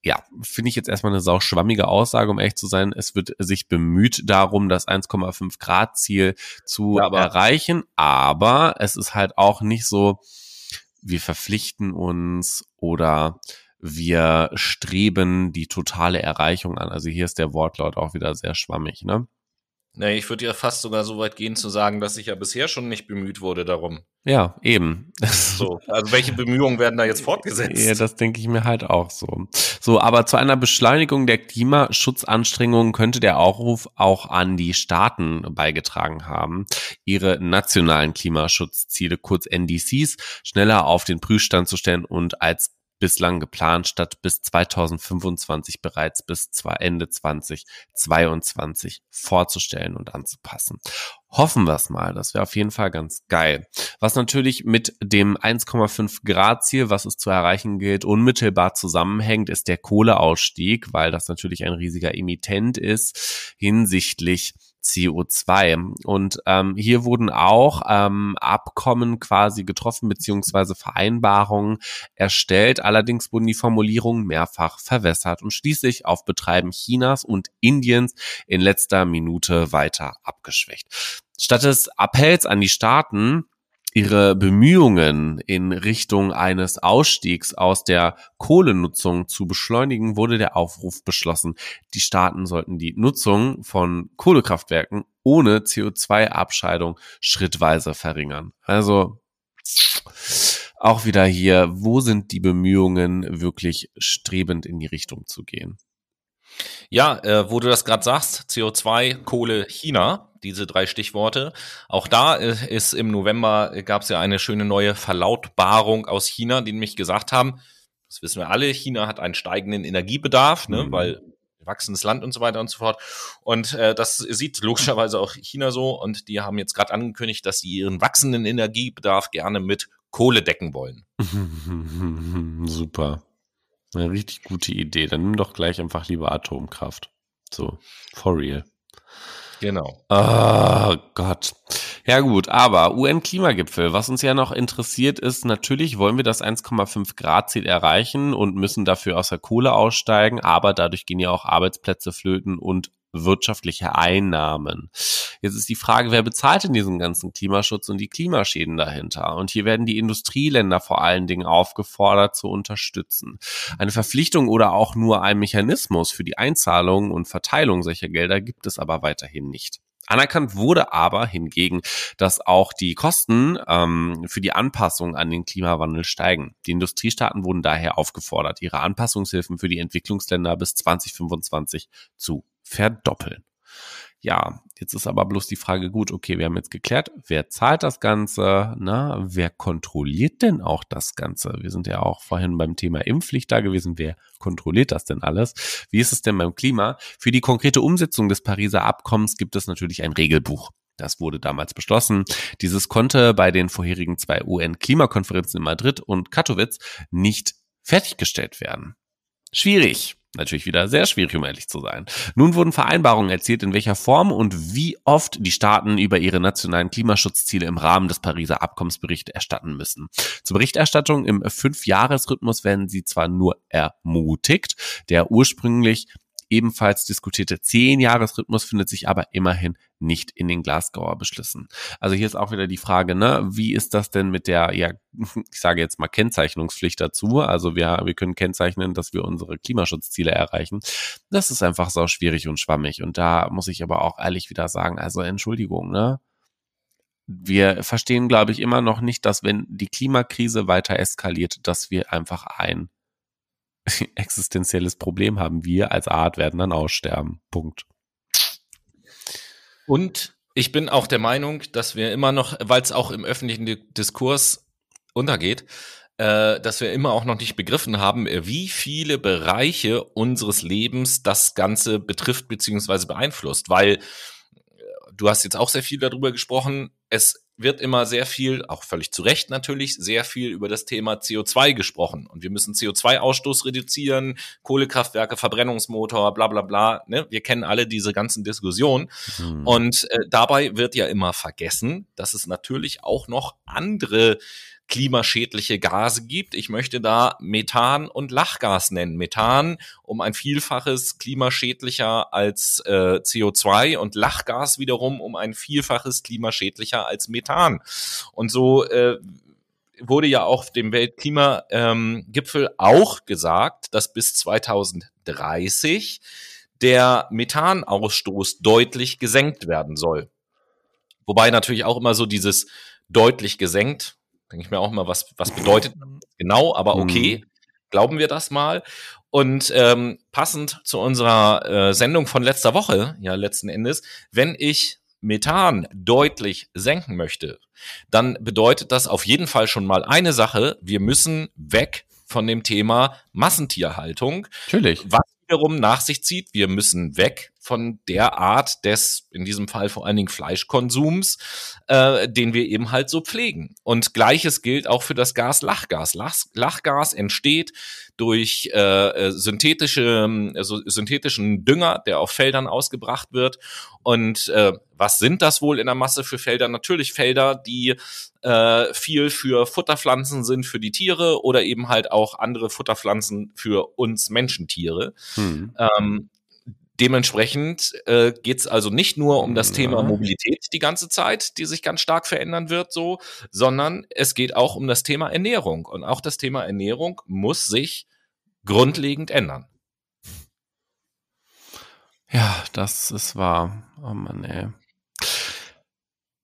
[SPEAKER 2] ja, finde ich jetzt erstmal eine sau schwammige Aussage, um echt zu sein. Es wird sich bemüht darum, das 1,5 Grad Ziel zu ja, aber erreichen, aber es ist halt auch nicht so, wir verpflichten uns oder wir streben die totale Erreichung an. Also hier ist der Wortlaut auch wieder sehr schwammig, ne?
[SPEAKER 1] Nee, ich würde ja fast sogar so weit gehen zu sagen, dass ich ja bisher schon nicht bemüht wurde darum.
[SPEAKER 2] Ja, eben.
[SPEAKER 1] So, also welche Bemühungen werden da jetzt fortgesetzt?
[SPEAKER 2] Ja, das denke ich mir halt auch so. So, aber zu einer Beschleunigung der Klimaschutzanstrengungen könnte der Aufruf auch an die Staaten beigetragen haben, ihre nationalen Klimaschutzziele, kurz NDCs, schneller auf den Prüfstand zu stellen und als bislang geplant, statt bis 2025 bereits bis Ende 2022 vorzustellen und anzupassen. Hoffen wir es mal, das wäre auf jeden Fall ganz geil. Was natürlich mit dem 1,5 Grad Ziel, was es zu erreichen gilt, unmittelbar zusammenhängt, ist der Kohleausstieg, weil das natürlich ein riesiger Emittent ist hinsichtlich CO2. Und ähm, hier wurden auch ähm, Abkommen quasi getroffen, beziehungsweise Vereinbarungen erstellt. Allerdings wurden die Formulierungen mehrfach verwässert und schließlich auf Betreiben Chinas und Indiens in letzter Minute weiter abgeschwächt. Statt des Appells an die Staaten, ihre Bemühungen in Richtung eines Ausstiegs aus der Kohlenutzung zu beschleunigen, wurde der Aufruf beschlossen, die Staaten sollten die Nutzung von Kohlekraftwerken ohne CO2-Abscheidung schrittweise verringern. Also auch wieder hier, wo sind die Bemühungen wirklich strebend in die Richtung zu gehen?
[SPEAKER 1] Ja, äh, wo du das gerade sagst, CO2, Kohle, China, diese drei Stichworte. Auch da äh, ist im November äh, gab es ja eine schöne neue Verlautbarung aus China, die nämlich gesagt haben, das wissen wir alle, China hat einen steigenden Energiebedarf, ne, mhm. weil wachsendes Land und so weiter und so fort. Und äh, das sieht logischerweise auch China so. Und die haben jetzt gerade angekündigt, dass sie ihren wachsenden Energiebedarf gerne mit Kohle decken wollen.
[SPEAKER 2] Super. Eine richtig gute Idee. Dann nimm doch gleich einfach lieber Atomkraft. So, for real.
[SPEAKER 1] Genau.
[SPEAKER 2] Oh Gott. Ja gut, aber UN-Klimagipfel, was uns ja noch interessiert ist, natürlich wollen wir das 1,5 Grad Ziel erreichen und müssen dafür aus der Kohle aussteigen, aber dadurch gehen ja auch Arbeitsplätze flöten und wirtschaftliche Einnahmen. Jetzt ist die Frage, wer bezahlt denn diesen ganzen Klimaschutz und die Klimaschäden dahinter? Und hier werden die Industrieländer vor allen Dingen aufgefordert zu unterstützen. Eine Verpflichtung oder auch nur ein Mechanismus für die Einzahlung und Verteilung solcher Gelder gibt es aber weiterhin nicht. Anerkannt wurde aber hingegen, dass auch die Kosten ähm, für die Anpassung an den Klimawandel steigen. Die Industriestaaten wurden daher aufgefordert, ihre Anpassungshilfen für die Entwicklungsländer bis 2025 zu verdoppeln. Ja, jetzt ist aber bloß die Frage, gut, okay, wir haben jetzt geklärt, wer zahlt das Ganze, na, wer kontrolliert denn auch das Ganze? Wir sind ja auch vorhin beim Thema Impfpflicht da gewesen, wer kontrolliert das denn alles? Wie ist es denn beim Klima? Für die konkrete Umsetzung des Pariser Abkommens gibt es natürlich ein Regelbuch. Das wurde damals beschlossen. Dieses konnte bei den vorherigen zwei UN-Klimakonferenzen in Madrid und Katowice nicht fertiggestellt werden. Schwierig. Natürlich wieder sehr schwierig, um ehrlich zu sein. Nun wurden Vereinbarungen erzielt, in welcher Form und wie oft die Staaten über ihre nationalen Klimaschutzziele im Rahmen des Pariser Abkommens erstatten müssen. Zur Berichterstattung im Fünfjahresrhythmus werden sie zwar nur ermutigt, der ursprünglich ebenfalls diskutierte Zehn-Jahres-Rhythmus findet sich aber immerhin nicht in den Glasgower Beschlüssen. Also hier ist auch wieder die Frage, ne, wie ist das denn mit der, ja, ich sage jetzt mal Kennzeichnungspflicht dazu? Also wir, wir können kennzeichnen, dass wir unsere Klimaschutzziele erreichen. Das ist einfach so schwierig und schwammig. Und da muss ich aber auch ehrlich wieder sagen, also Entschuldigung, ne? Wir verstehen, glaube ich, immer noch nicht, dass wenn die Klimakrise weiter eskaliert, dass wir einfach ein existenzielles Problem haben. Wir als Art werden dann aussterben. Punkt.
[SPEAKER 1] Und ich bin auch der Meinung, dass wir immer noch, weil es auch im öffentlichen Diskurs untergeht, äh, dass wir immer auch noch nicht begriffen haben, wie viele Bereiche unseres Lebens das Ganze betrifft bzw. beeinflusst. Weil äh, du hast jetzt auch sehr viel darüber gesprochen, es wird immer sehr viel, auch völlig zu Recht natürlich, sehr viel über das Thema CO2 gesprochen. Und wir müssen CO2-Ausstoß reduzieren, Kohlekraftwerke, Verbrennungsmotor, bla bla bla. Ne? Wir kennen alle diese ganzen Diskussionen. Mhm. Und äh, dabei wird ja immer vergessen, dass es natürlich auch noch andere klimaschädliche Gase gibt. Ich möchte da Methan und Lachgas nennen. Methan um ein Vielfaches klimaschädlicher als äh, CO2 und Lachgas wiederum um ein Vielfaches klimaschädlicher als Methan. Und so äh, wurde ja auch auf dem Weltklimagipfel ähm, auch gesagt, dass bis 2030 der Methanausstoß deutlich gesenkt werden soll. Wobei natürlich auch immer so dieses deutlich gesenkt, denke ich mir auch mal, was, was bedeutet genau, aber okay, mhm. glauben wir das mal. Und ähm, passend zu unserer äh, Sendung von letzter Woche, ja letzten Endes, wenn ich Methan deutlich senken möchte, dann bedeutet das auf jeden Fall schon mal eine Sache. Wir müssen weg von dem Thema Massentierhaltung.
[SPEAKER 2] Natürlich.
[SPEAKER 1] Was wiederum nach sich zieht, wir müssen weg von der Art des, in diesem Fall vor allen Dingen Fleischkonsums, äh, den wir eben halt so pflegen. Und gleiches gilt auch für das Gas Lachgas. Lach, Lachgas entsteht durch äh, äh synthetische, also synthetischen Dünger, der auf Feldern ausgebracht wird. Und äh, was sind das wohl in der Masse für Felder? Natürlich Felder, die äh, viel für Futterpflanzen sind für die Tiere oder eben halt auch andere Futterpflanzen für uns Menschentiere. Hm. Ähm, Dementsprechend äh, geht es also nicht nur um das Thema Mobilität die ganze Zeit, die sich ganz stark verändern wird, so, sondern es geht auch um das Thema Ernährung. Und auch das Thema Ernährung muss sich grundlegend ändern.
[SPEAKER 2] Ja, das ist wahr. Oh Mann, ey.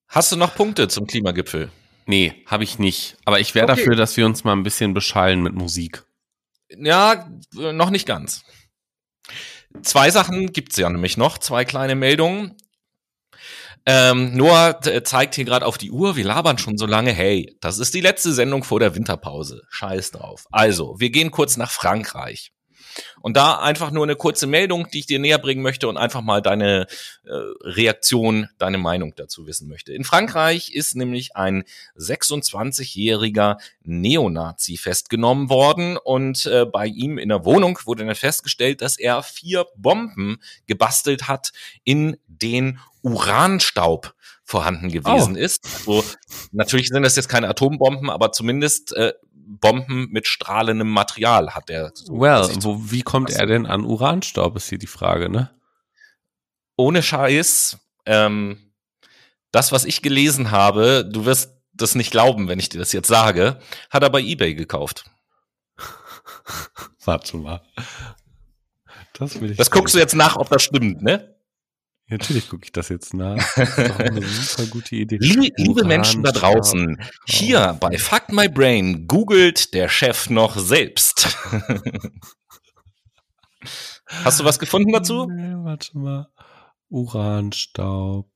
[SPEAKER 1] Hast du noch Punkte zum Klimagipfel?
[SPEAKER 2] Nee, habe ich nicht. Aber ich wäre okay. dafür, dass wir uns mal ein bisschen beschallen mit Musik.
[SPEAKER 1] Ja, noch nicht ganz. Zwei Sachen gibt's ja nämlich noch, zwei kleine Meldungen. Ähm, Noah zeigt hier gerade auf die Uhr, wir labern schon so lange. Hey, das ist die letzte Sendung vor der Winterpause. Scheiß drauf. Also, wir gehen kurz nach Frankreich. Und da einfach nur eine kurze Meldung, die ich dir näher bringen möchte und einfach mal deine äh, Reaktion, deine Meinung dazu wissen möchte. In Frankreich ist nämlich ein 26-jähriger Neonazi festgenommen worden und äh, bei ihm in der Wohnung wurde dann festgestellt, dass er vier Bomben gebastelt hat in den Uranstaub vorhanden gewesen oh. ist. Also, natürlich sind das jetzt keine Atombomben, aber zumindest äh, Bomben mit strahlendem Material hat er.
[SPEAKER 2] So well, wo, wie kommt er denn an Uranstaub, ist hier die Frage, ne?
[SPEAKER 1] Ohne Scheiß, ähm, das, was ich gelesen habe, du wirst das nicht glauben, wenn ich dir das jetzt sage, hat er bei eBay gekauft.
[SPEAKER 2] Warte mal.
[SPEAKER 1] Das, will ich das guckst du jetzt nach, ob das stimmt, ne?
[SPEAKER 2] Natürlich gucke ich das jetzt nach. Das ist doch eine super gute Idee.
[SPEAKER 1] Liebe, liebe Menschen da draußen, hier bei Fuck My Brain googelt der Chef noch selbst. Hast du was gefunden dazu?
[SPEAKER 2] Nee, warte mal. Uranstaub.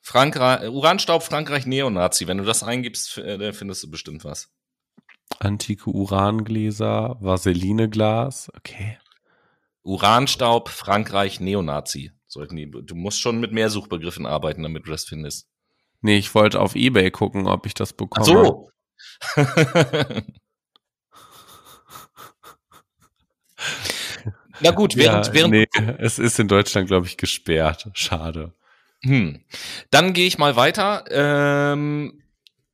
[SPEAKER 1] Frankreich, Uranstaub, Frankreich, Neonazi. Wenn du das eingibst, äh, findest du bestimmt was.
[SPEAKER 2] Antike Urangläser, Vaselineglas, okay.
[SPEAKER 1] Uranstaub, Frankreich, Neonazi. Sollten die, du musst schon mit mehr Suchbegriffen arbeiten, damit du das findest.
[SPEAKER 2] Nee, ich wollte auf Ebay gucken, ob ich das bekomme.
[SPEAKER 1] Ach so. Na gut, während, ja, während.
[SPEAKER 2] Nee, es ist in Deutschland, glaube ich, gesperrt. Schade.
[SPEAKER 1] Hm. Dann gehe ich mal weiter. Ähm,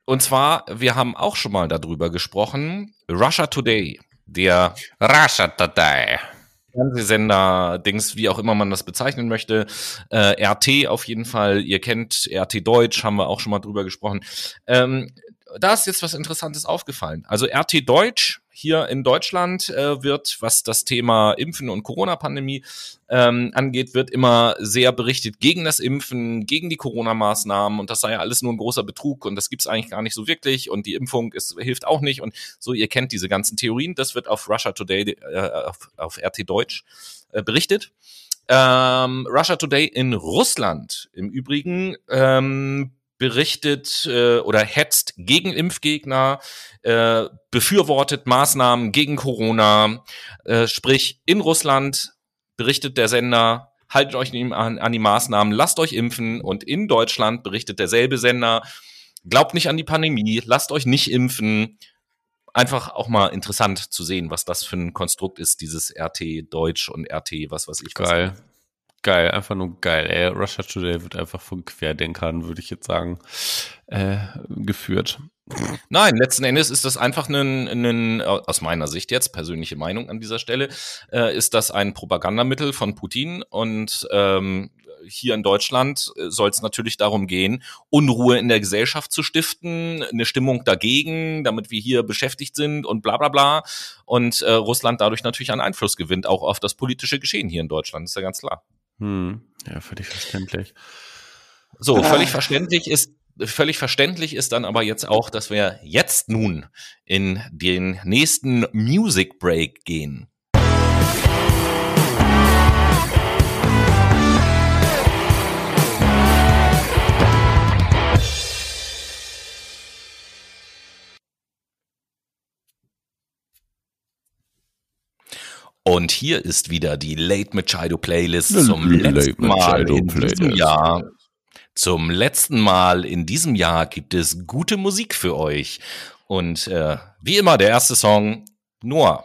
[SPEAKER 1] und zwar, wir haben auch schon mal darüber gesprochen. Russia Today. Der
[SPEAKER 2] Russia Today.
[SPEAKER 1] Fernsehsender, Dings, wie auch immer man das bezeichnen möchte. Äh, RT auf jeden Fall. Ihr kennt RT Deutsch, haben wir auch schon mal drüber gesprochen. Ähm, da ist jetzt was Interessantes aufgefallen. Also RT Deutsch hier in Deutschland äh, wird, was das Thema Impfen und Corona-Pandemie ähm, angeht, wird immer sehr berichtet gegen das Impfen, gegen die Corona-Maßnahmen. Und das sei ja alles nur ein großer Betrug und das gibt's eigentlich gar nicht so wirklich. Und die Impfung ist, hilft auch nicht. Und so, ihr kennt diese ganzen Theorien, das wird auf Russia Today, äh, auf, auf RT Deutsch äh, berichtet. Ähm, Russia Today in Russland im Übrigen ähm, berichtet äh, oder hetzt gegen Impfgegner, äh, befürwortet Maßnahmen gegen Corona. Äh, sprich, in Russland berichtet der Sender, haltet euch an, an die Maßnahmen, lasst euch impfen. Und in Deutschland berichtet derselbe Sender, glaubt nicht an die Pandemie, lasst euch nicht impfen. Einfach auch mal interessant zu sehen, was das für ein Konstrukt ist, dieses RT Deutsch und RT, was weiß ich.
[SPEAKER 2] Geil. Was geil, einfach nur geil. Ey, Russia Today wird einfach von Querdenkern, würde ich jetzt sagen, äh, geführt.
[SPEAKER 1] Nein, letzten Endes ist das einfach ein, ein, aus meiner Sicht jetzt, persönliche Meinung an dieser Stelle, äh, ist das ein Propagandamittel von Putin und ähm, hier in Deutschland äh, soll es natürlich darum gehen, Unruhe in der Gesellschaft zu stiften, eine Stimmung dagegen, damit wir hier beschäftigt sind und bla bla bla. Und äh, Russland dadurch natürlich an Einfluss gewinnt, auch auf das politische Geschehen hier in Deutschland, ist ja ganz klar.
[SPEAKER 2] Hm. Ja, völlig verständlich.
[SPEAKER 1] So, völlig verständlich ist völlig verständlich ist dann aber jetzt auch, dass wir jetzt nun in den nächsten Music Break gehen. Und hier ist wieder die Late Machado Playlist zum letzten Mal in diesem Jahr. Zum letzten Mal in diesem Jahr gibt es gute Musik für euch. Und äh, wie immer der erste Song, Noah.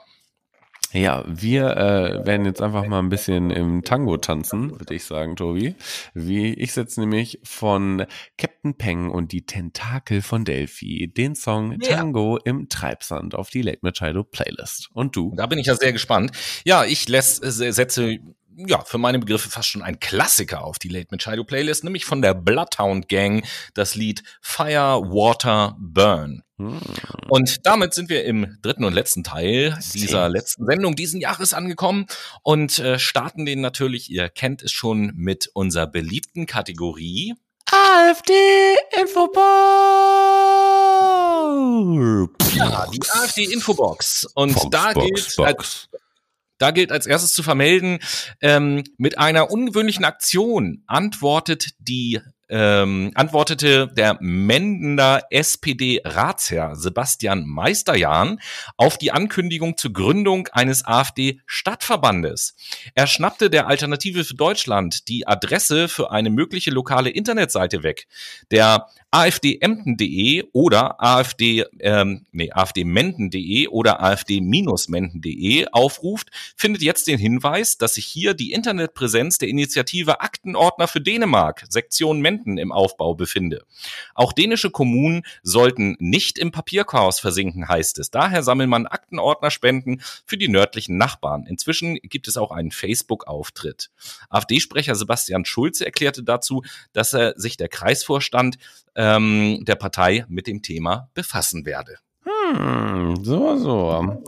[SPEAKER 2] Ja, wir äh, werden jetzt einfach mal ein bisschen im Tango tanzen, würde ich sagen, Tobi. Wie ich setze nämlich von Captain Peng und die Tentakel von Delphi den Song ja. Tango im Treibsand auf die Late Machado Playlist. Und du?
[SPEAKER 1] Da bin ich ja sehr gespannt. Ja, ich lässt, äh, setze ja, für meine Begriffe fast schon ein Klassiker auf die Late Machado Playlist, nämlich von der Bloodhound Gang das Lied Fire, Water, Burn. Hm. Und damit sind wir im dritten und letzten Teil dieser letzten Sendung diesen Jahres angekommen und äh, starten den natürlich, ihr kennt es schon, mit unserer beliebten Kategorie
[SPEAKER 2] AfD Infobox.
[SPEAKER 1] Ja, die AfD Infobox. Und Box, da Box, gilt Box. Als, da gilt als erstes zu vermelden, ähm, mit einer ungewöhnlichen Aktion antwortet die ähm, antwortete der Mendender SPD-Ratsherr Sebastian Meisterjahn auf die Ankündigung zur Gründung eines AfD-Stadtverbandes. Er schnappte der Alternative für Deutschland die Adresse für eine mögliche lokale Internetseite weg. Der afdemden.de oder afd ähm, nee, afdmenden.de oder afd-menden.de aufruft, findet jetzt den Hinweis, dass sich hier die Internetpräsenz der Initiative Aktenordner für Dänemark, Sektion Menden im Aufbau befinde. Auch dänische Kommunen sollten nicht im Papierchaos versinken, heißt es. Daher sammelt man Aktenordnerspenden für die nördlichen Nachbarn. Inzwischen gibt es auch einen Facebook-Auftritt. AfD-Sprecher Sebastian Schulze erklärte dazu, dass er sich der Kreisvorstand ähm, der Partei mit dem Thema befassen werde.
[SPEAKER 2] Hm, so, so.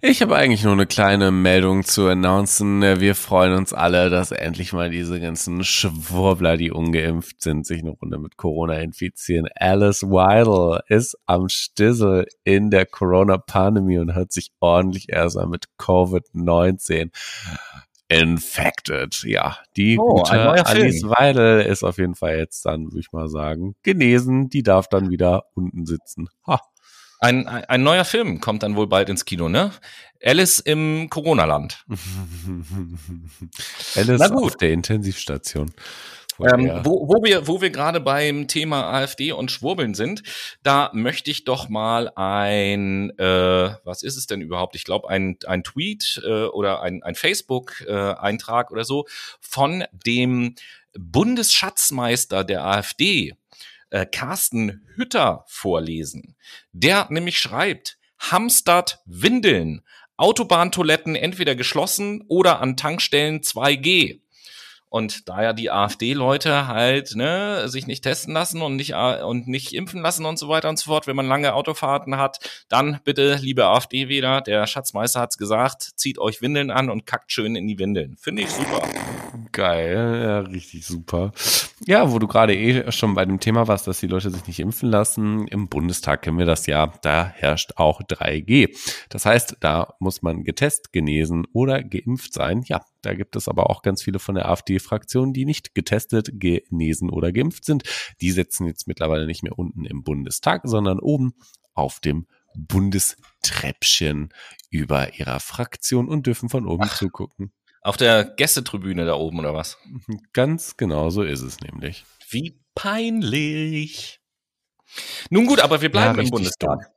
[SPEAKER 2] Ich habe eigentlich nur eine kleine Meldung zu announcen. Wir freuen uns alle, dass endlich mal diese ganzen Schwurbler, die ungeimpft sind, sich eine Runde mit Corona infizieren. Alice Weidel ist am Stissel in der Corona-Pandemie und hat sich ordentlich erstmal mit Covid-19 Infected. Ja, die oh, gute Alice Weidel ist auf jeden Fall jetzt dann, würde ich mal sagen, genesen. Die darf dann wieder unten sitzen. Ha.
[SPEAKER 1] Ein, ein, ein neuer Film kommt dann wohl bald ins Kino, ne? Alice im Corona-Land.
[SPEAKER 2] Alice Na gut. auf der Intensivstation.
[SPEAKER 1] Ähm, wo, wo wir, wo wir gerade beim Thema AfD und Schwurbeln sind, da möchte ich doch mal ein, äh, was ist es denn überhaupt? Ich glaube, ein, ein Tweet äh, oder ein, ein Facebook-Eintrag äh, oder so von dem Bundesschatzmeister der AfD, äh, Carsten Hütter, vorlesen. Der nämlich schreibt, Hamstadt Windeln, Autobahntoiletten entweder geschlossen oder an Tankstellen 2G. Und da ja die AfD-Leute halt ne, sich nicht testen lassen und nicht, äh, und nicht impfen lassen und so weiter und so fort, wenn man lange Autofahrten hat, dann bitte, liebe AfD-Wähler, der Schatzmeister hat's gesagt, zieht euch Windeln an und kackt schön in die Windeln. Finde ich super.
[SPEAKER 2] Geil, ja, richtig super. Ja, wo du gerade eh schon bei dem Thema warst, dass die Leute sich nicht impfen lassen, im Bundestag kennen wir das ja, da herrscht auch 3G. Das heißt, da muss man getestet, genesen oder geimpft sein. Ja, da gibt es aber auch ganz viele von der AfD-Fraktion, die nicht getestet, genesen oder geimpft sind. Die sitzen jetzt mittlerweile nicht mehr unten im Bundestag, sondern oben auf dem Bundestreppchen über ihrer Fraktion und dürfen von oben Ach, zugucken.
[SPEAKER 1] Auf der Gästetribüne da oben oder was?
[SPEAKER 2] Ganz genau so ist es nämlich.
[SPEAKER 1] Wie peinlich. Nun gut, aber wir bleiben ja, im Bundestag. Dumm.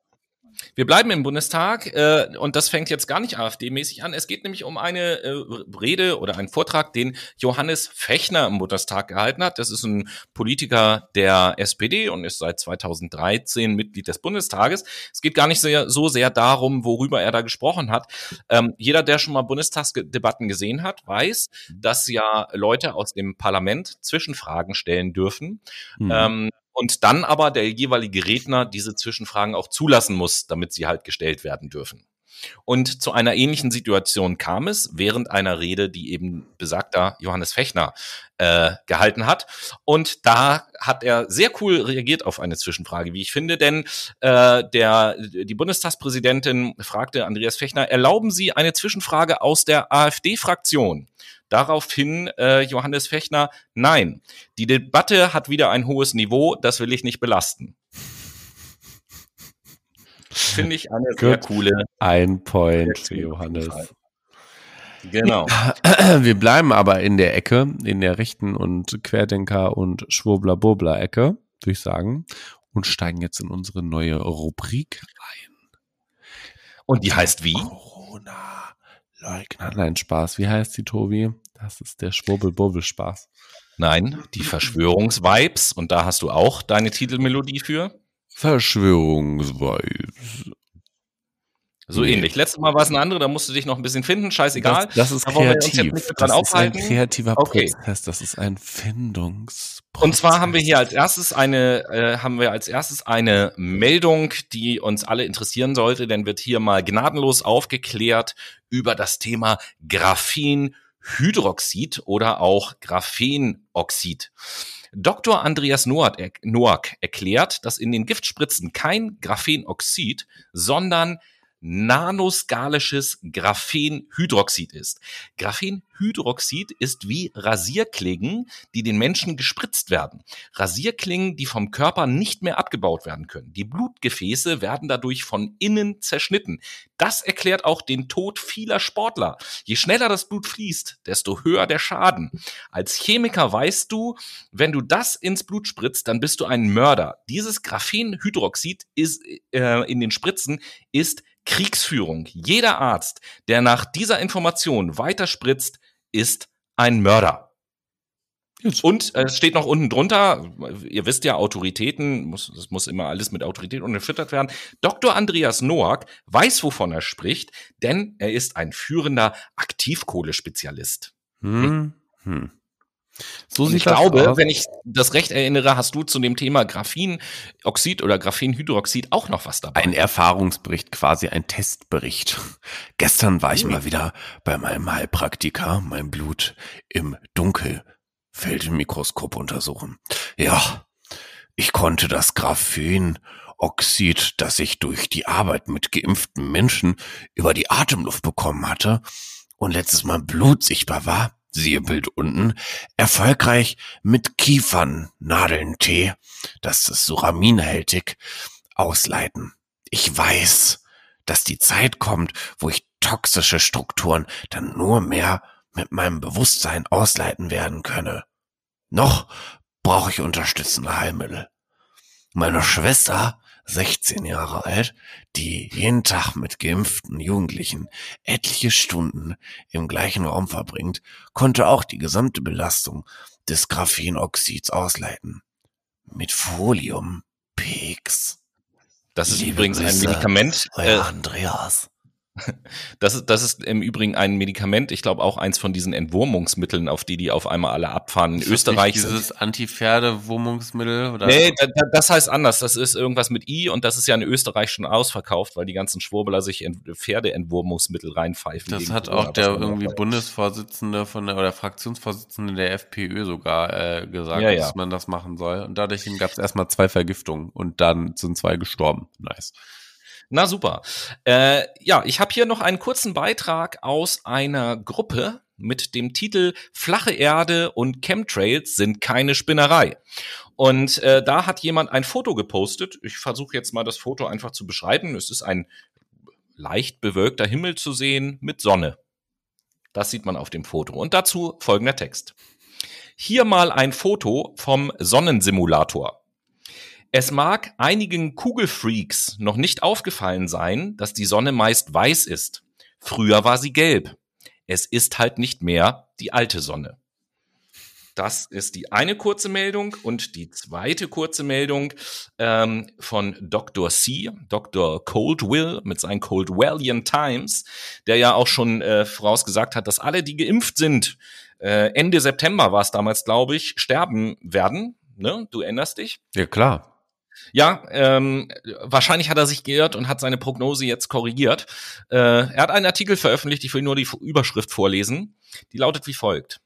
[SPEAKER 1] Wir bleiben im Bundestag äh, und das fängt jetzt gar nicht AfD-mäßig an. Es geht nämlich um eine äh, Rede oder einen Vortrag, den Johannes Fechner im Bundestag gehalten hat. Das ist ein Politiker der SPD und ist seit 2013 Mitglied des Bundestages. Es geht gar nicht sehr, so sehr darum, worüber er da gesprochen hat. Ähm, jeder, der schon mal Bundestagsdebatten gesehen hat, weiß, dass ja Leute aus dem Parlament Zwischenfragen stellen dürfen. Mhm. Ähm, und dann aber der jeweilige Redner diese Zwischenfragen auch zulassen muss, damit sie halt gestellt werden dürfen. Und zu einer ähnlichen Situation kam es während einer Rede, die eben besagter Johannes Fechner äh, gehalten hat. Und da hat er sehr cool reagiert auf eine Zwischenfrage, wie ich finde, denn äh, der die Bundestagspräsidentin fragte Andreas Fechner: Erlauben Sie eine Zwischenfrage aus der AfD-Fraktion? Daraufhin äh, Johannes Fechner, nein, die Debatte hat wieder ein hohes Niveau, das will ich nicht belasten. Finde ich eine Good. sehr coole.
[SPEAKER 2] Ein Point für Johannes. Genau. Wir bleiben aber in der Ecke, in der rechten und Querdenker und Schwurbler-Burbler-Ecke, würde ich sagen, und steigen jetzt in unsere neue Rubrik ein.
[SPEAKER 1] Und die heißt wie?
[SPEAKER 2] Corona. Leugner. Nein, Spaß. Wie heißt sie, Tobi? Das ist der Schwurbel-Burbel-Spaß.
[SPEAKER 1] Nein, die Verschwörungsvibes. Und da hast du auch deine Titelmelodie für?
[SPEAKER 2] Verschwörungsvibes.
[SPEAKER 1] So nee. ähnlich. Letztes Mal war es eine andere, da musst du dich noch ein bisschen finden, scheißegal.
[SPEAKER 2] Das, das ist da kreativ. das ist ein kreativer okay. Prozess, das ist ein Findungsprozess.
[SPEAKER 1] Und zwar haben wir hier als erstes eine, äh, haben wir als erstes eine Meldung, die uns alle interessieren sollte, denn wird hier mal gnadenlos aufgeklärt über das Thema Graphenhydroxid oder auch Graphenoxid. Dr. Andreas Noack erklärt, dass in den Giftspritzen kein Graphenoxid, sondern nanoskalisches Graphenhydroxid ist. Graphenhydroxid ist wie Rasierklingen, die den Menschen gespritzt werden. Rasierklingen, die vom Körper nicht mehr abgebaut werden können. Die Blutgefäße werden dadurch von innen zerschnitten. Das erklärt auch den Tod vieler Sportler. Je schneller das Blut fließt, desto höher der Schaden. Als Chemiker weißt du, wenn du das ins Blut spritzt, dann bist du ein Mörder. Dieses Graphenhydroxid ist äh, in den Spritzen ist Kriegsführung. Jeder Arzt, der nach dieser Information weiterspritzt, ist ein Mörder. Und äh, es steht noch unten drunter, ihr wisst ja, Autoritäten, muss, das muss immer alles mit Autorität unterfüttert werden. Dr. Andreas Noack weiß, wovon er spricht, denn er ist ein führender Aktivkohlespezialist. Hm. Hm. So und ich glaube, aus. wenn ich das recht erinnere, hast du zu dem Thema Graphenoxid oder Graphenhydroxid auch noch was dabei.
[SPEAKER 2] Ein Erfahrungsbericht, quasi ein Testbericht. Gestern war ich mal wieder bei meinem Heilpraktiker, mein Blut im Dunkelfeldmikroskop untersuchen. Ja, ich konnte das Graphenoxid, das ich durch die Arbeit mit geimpften Menschen über die Atemluft bekommen hatte und letztes Mal Blut sichtbar war, siehe Bild unten, erfolgreich mit Kiefernnadeln-Tee, das ist suraminhältig, ausleiten. Ich weiß, dass die Zeit kommt, wo ich toxische Strukturen dann nur mehr mit meinem Bewusstsein ausleiten werden könne. Noch brauche ich unterstützende Heilmittel. Meine Schwester 16 Jahre alt, die jeden Tag mit geimpften Jugendlichen etliche Stunden im gleichen Raum verbringt, konnte auch die gesamte Belastung des Graphenoxids ausleiten. Mit Folium Peaks.
[SPEAKER 1] Das ist Liebe übrigens ein Medikament.
[SPEAKER 2] Äh, Andreas.
[SPEAKER 1] Das ist, das ist im Übrigen ein Medikament, ich glaube auch eins von diesen Entwurmungsmitteln, auf die die auf einmal alle abfahren. In ist Österreich.
[SPEAKER 2] Das dieses Anti-Pferde-Wurmungsmittel?
[SPEAKER 1] Nee, das heißt anders. Das ist irgendwas mit I und das ist ja in Österreich schon ausverkauft, weil die ganzen Schwurbeler sich Pferdeentwurmungsmittel reinpfeifen.
[SPEAKER 2] Das hat auch der irgendwie Bundesvorsitzende von der oder Fraktionsvorsitzende der FPÖ sogar äh, gesagt, ja, ja. dass man das machen soll. Und dadurch gab es erstmal zwei Vergiftungen und dann sind zwei gestorben. Nice.
[SPEAKER 1] Na super. Äh, ja, ich habe hier noch einen kurzen Beitrag aus einer Gruppe mit dem Titel Flache Erde und Chemtrails sind keine Spinnerei. Und äh, da hat jemand ein Foto gepostet. Ich versuche jetzt mal das Foto einfach zu beschreiben. Es ist ein leicht bewölkter Himmel zu sehen mit Sonne. Das sieht man auf dem Foto. Und dazu folgender Text. Hier mal ein Foto vom Sonnensimulator. Es mag einigen Kugelfreaks noch nicht aufgefallen sein, dass die Sonne meist weiß ist. Früher war sie gelb. Es ist halt nicht mehr die alte Sonne. Das ist die eine kurze Meldung und die zweite kurze Meldung ähm, von Dr. C, Dr. Coldwill mit seinen Coldwellian Times, der ja auch schon äh, vorausgesagt hat, dass alle, die geimpft sind, äh, Ende September war es damals, glaube ich, sterben werden. Ne? Du erinnerst dich?
[SPEAKER 2] Ja, klar.
[SPEAKER 1] Ja, ähm, wahrscheinlich hat er sich geirrt und hat seine Prognose jetzt korrigiert. Äh, er hat einen Artikel veröffentlicht, ich will nur die Überschrift vorlesen. Die lautet wie folgt.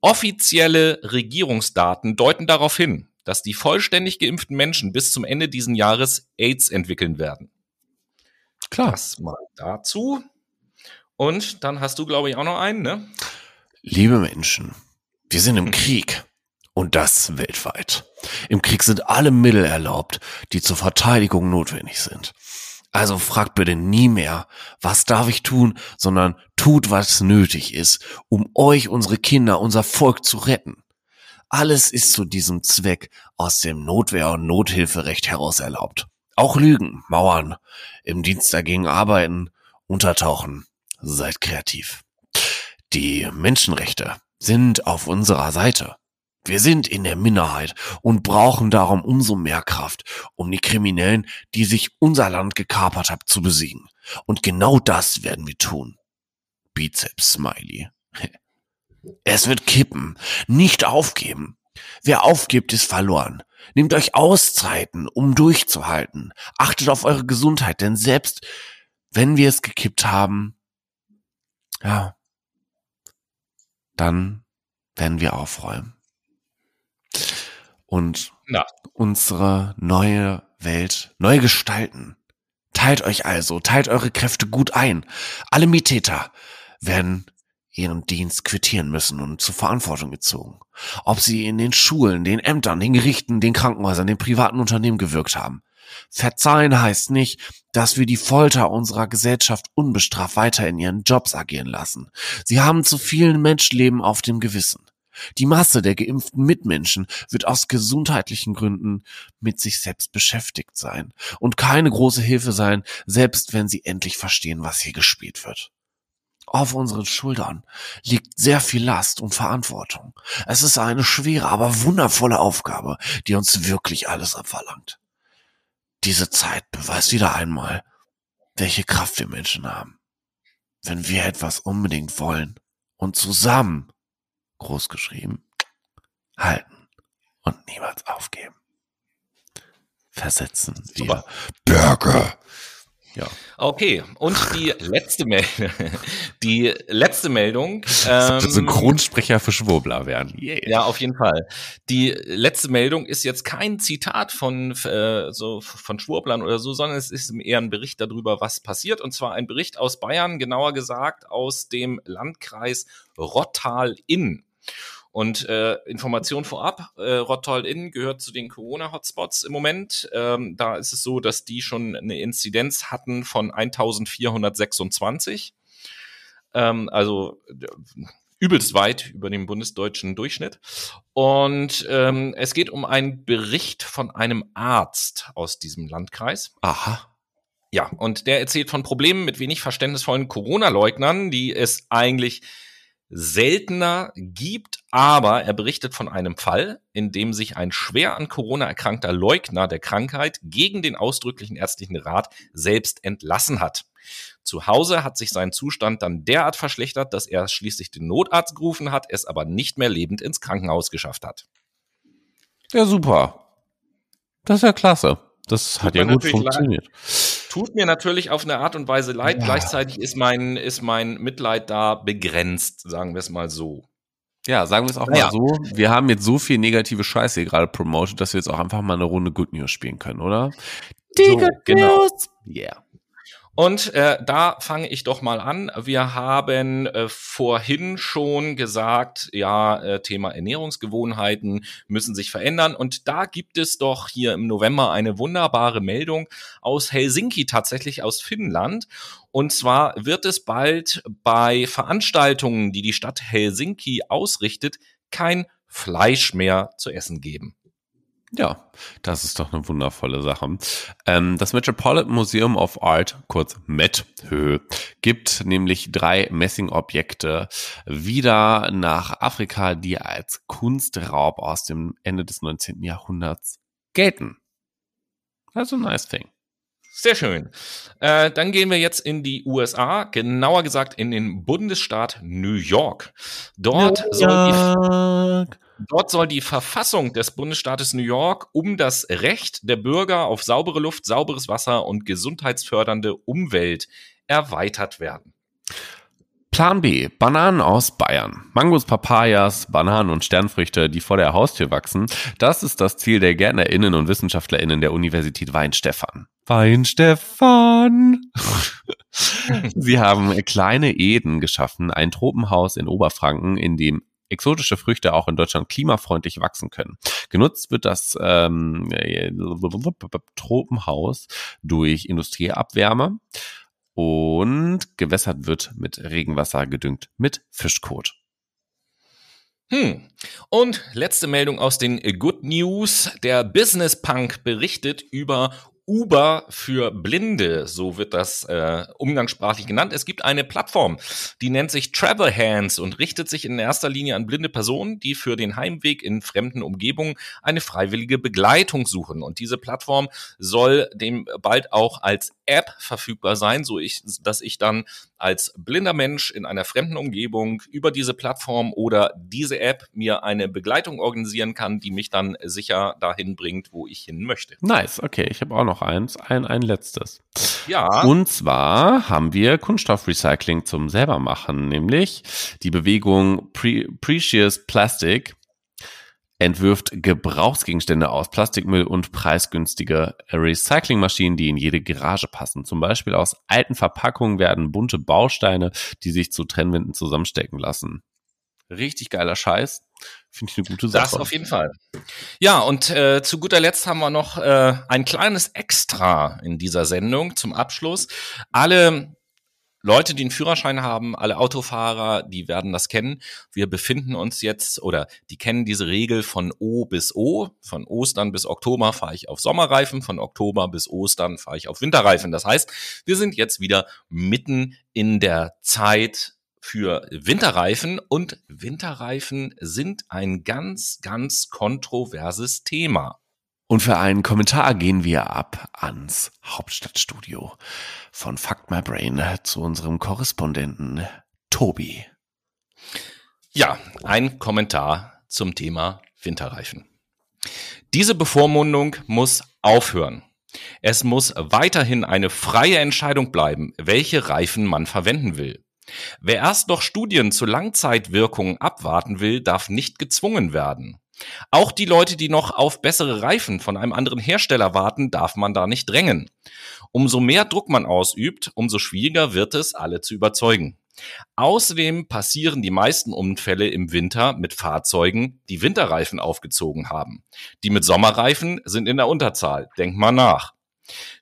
[SPEAKER 1] Offizielle Regierungsdaten deuten darauf hin, dass die vollständig geimpften Menschen bis zum Ende diesen Jahres AIDS entwickeln werden.
[SPEAKER 2] Klar.
[SPEAKER 1] Das mal dazu. Und dann hast du, glaube ich, auch noch einen, ne?
[SPEAKER 2] Liebe Menschen, wir sind im Krieg. Und das weltweit. Im Krieg sind alle Mittel erlaubt, die zur Verteidigung notwendig sind. Also fragt bitte nie mehr, was darf ich tun, sondern tut, was nötig ist, um euch, unsere Kinder, unser Volk zu retten. Alles ist zu diesem Zweck aus dem Notwehr- und Nothilferecht heraus erlaubt. Auch Lügen, Mauern, im Dienst dagegen arbeiten, untertauchen. Seid kreativ. Die Menschenrechte sind auf unserer Seite. Wir sind in der Minderheit und brauchen darum umso mehr Kraft, um die Kriminellen, die sich unser Land gekapert haben, zu besiegen. Und genau das werden wir tun. Bizeps Smiley. Es wird kippen, nicht aufgeben. Wer aufgibt, ist verloren. Nehmt euch Auszeiten, um durchzuhalten. Achtet auf eure Gesundheit, denn selbst wenn wir es gekippt haben, ja, dann werden wir aufräumen und
[SPEAKER 1] Na.
[SPEAKER 2] unsere neue Welt neu gestalten. Teilt euch also, teilt eure Kräfte gut ein. Alle Miettäter werden ihren Dienst quittieren müssen und zur Verantwortung gezogen. Ob sie in den Schulen, den Ämtern, den Gerichten, den Krankenhäusern, den privaten Unternehmen gewirkt haben. Verzeihen heißt nicht, dass wir die Folter unserer Gesellschaft unbestraft weiter in ihren Jobs agieren lassen. Sie haben zu vielen Menschenleben auf dem Gewissen. Die Masse der geimpften Mitmenschen wird aus gesundheitlichen Gründen mit sich selbst beschäftigt sein und keine große Hilfe sein, selbst wenn sie endlich verstehen, was hier gespielt wird. Auf unseren Schultern liegt sehr viel Last und Verantwortung. Es ist eine schwere, aber wundervolle Aufgabe, die uns wirklich alles abverlangt. Diese Zeit beweist wieder einmal, welche Kraft wir Menschen haben. Wenn wir etwas unbedingt wollen und zusammen groß geschrieben, halten und niemals aufgeben. Versetzen wir
[SPEAKER 1] Super.
[SPEAKER 2] Burger. Ja.
[SPEAKER 1] Okay, und die letzte Meldung, die letzte Meldung.
[SPEAKER 2] Ähm, Synchronsprecher für Schwurbler werden. Yeah.
[SPEAKER 1] Ja, auf jeden Fall. Die letzte Meldung ist jetzt kein Zitat von äh, so von Schwurblern oder so, sondern es ist eher ein Bericht darüber, was passiert. Und zwar ein Bericht aus Bayern, genauer gesagt aus dem Landkreis Rottal-Inn. Und äh, Information vorab, äh, Rottal-Inn gehört zu den Corona-Hotspots im Moment. Ähm, da ist es so, dass die schon eine Inzidenz hatten von 1426. Ähm, also übelst weit über dem bundesdeutschen Durchschnitt. Und ähm, es geht um einen Bericht von einem Arzt aus diesem Landkreis.
[SPEAKER 2] Aha.
[SPEAKER 1] Ja, und der erzählt von Problemen mit wenig verständnisvollen Corona-Leugnern, die es eigentlich seltener gibt, aber er berichtet von einem Fall, in dem sich ein schwer an Corona erkrankter Leugner der Krankheit gegen den ausdrücklichen ärztlichen Rat selbst entlassen hat. Zu Hause hat sich sein Zustand dann derart verschlechtert, dass er schließlich den Notarzt gerufen hat, es aber nicht mehr lebend ins Krankenhaus geschafft hat.
[SPEAKER 2] Ja, super. Das ist ja klasse. Das hat ja
[SPEAKER 1] mir
[SPEAKER 2] gut funktioniert.
[SPEAKER 1] Tut mir natürlich auf eine Art und Weise leid.
[SPEAKER 2] Ja.
[SPEAKER 1] Gleichzeitig ist mein, ist mein Mitleid da begrenzt, sagen wir es mal so.
[SPEAKER 2] Ja, sagen wir es auch
[SPEAKER 1] Naja.
[SPEAKER 2] mal so. Wir haben jetzt so viel negative Scheiße hier gerade promoted, dass wir jetzt auch einfach mal eine Runde Good News spielen können, oder?
[SPEAKER 1] So, genau.
[SPEAKER 2] Yeah.
[SPEAKER 1] Und äh, da fange ich doch mal an. Wir haben äh, vorhin schon gesagt, ja, äh, Thema Ernährungsgewohnheiten müssen sich verändern. Und da gibt es doch hier im November eine wunderbare Meldung aus Helsinki, tatsächlich aus Finnland. Und zwar wird es bald bei Veranstaltungen, die die Stadt Helsinki ausrichtet, kein Fleisch mehr zu essen geben.
[SPEAKER 2] Ja, das ist doch eine wundervolle Sache. Ähm, das Metropolitan Museum of Art, kurz MET, gibt nämlich drei Messingobjekte wieder nach Afrika, die als Kunstraub aus dem Ende des 19. Jahrhunderts gelten. Also nice thing.
[SPEAKER 1] Sehr schön. Äh, dann gehen wir jetzt in die USA, genauer gesagt in den Bundesstaat New York. Dort New soll die Dort soll die Verfassung des Bundesstaates New York um das Recht der Bürger auf saubere Luft, sauberes Wasser und gesundheitsfördernde Umwelt erweitert werden.
[SPEAKER 2] Plan B. Bananen aus Bayern. Mangos, Papayas, Bananen und Sternfrüchte, die vor der Haustür wachsen. Das ist das Ziel der GärtnerInnen und WissenschaftlerInnen der Universität Weinstefan. Weinstefan! Sie haben kleine Eden geschaffen, ein Tropenhaus in Oberfranken, in dem exotische Früchte auch in Deutschland klimafreundlich wachsen können. Genutzt wird das ähm, Tropenhaus durch Industrieabwärme und gewässert wird mit Regenwasser gedüngt mit Fischkot.
[SPEAKER 1] Hm. Und letzte Meldung aus den Good News. Der Business Punk berichtet über Uber für Blinde, so wird das äh, umgangssprachlich genannt. Es gibt eine Plattform, die nennt sich Travel Hands und richtet sich in erster Linie an blinde Personen, die für den Heimweg in fremden Umgebungen eine freiwillige Begleitung suchen. Und diese Plattform soll dem bald auch als App verfügbar sein, so ich, dass ich dann als blinder Mensch in einer fremden Umgebung über diese Plattform oder diese App mir eine Begleitung organisieren kann, die mich dann sicher dahin bringt, wo ich hin möchte.
[SPEAKER 2] Nice, okay, ich habe auch noch eins, ein, ein letztes. Ja. Und zwar haben wir Kunststoffrecycling zum selbermachen, nämlich die Bewegung Pre Precious Plastic entwirft Gebrauchsgegenstände aus Plastikmüll und preisgünstige Recyclingmaschinen, die in jede Garage passen. Zum Beispiel aus alten Verpackungen werden bunte Bausteine, die sich zu Trennwänden zusammenstecken lassen. Richtig geiler Scheiß. Finde ich eine gute Sache.
[SPEAKER 1] Das auf jeden Fall. Ja, und äh, zu guter Letzt haben wir noch äh, ein kleines Extra in dieser Sendung zum Abschluss. Alle Leute, die einen Führerschein haben, alle Autofahrer, die werden das kennen. Wir befinden uns jetzt oder die kennen diese Regel von O bis O. Von Ostern bis Oktober fahre ich auf Sommerreifen, von Oktober bis Ostern fahre ich auf Winterreifen. Das heißt, wir sind jetzt wieder mitten in der Zeit für Winterreifen und Winterreifen sind ein ganz, ganz kontroverses Thema.
[SPEAKER 2] Und für einen Kommentar gehen wir ab ans Hauptstadtstudio von Fuck My Brain zu unserem Korrespondenten Tobi.
[SPEAKER 1] Ja, ein Kommentar zum Thema Winterreifen. Diese Bevormundung muss aufhören. Es muss weiterhin eine freie Entscheidung bleiben, welche Reifen man verwenden will. Wer erst noch Studien zur Langzeitwirkung abwarten will, darf nicht gezwungen werden. Auch die Leute, die noch auf bessere Reifen von einem anderen Hersteller warten, darf man da nicht drängen. Umso mehr Druck man ausübt, umso schwieriger wird es, alle zu überzeugen. Außerdem passieren die meisten Unfälle im Winter mit Fahrzeugen, die Winterreifen aufgezogen haben. Die mit Sommerreifen sind in der Unterzahl. Denkt mal nach.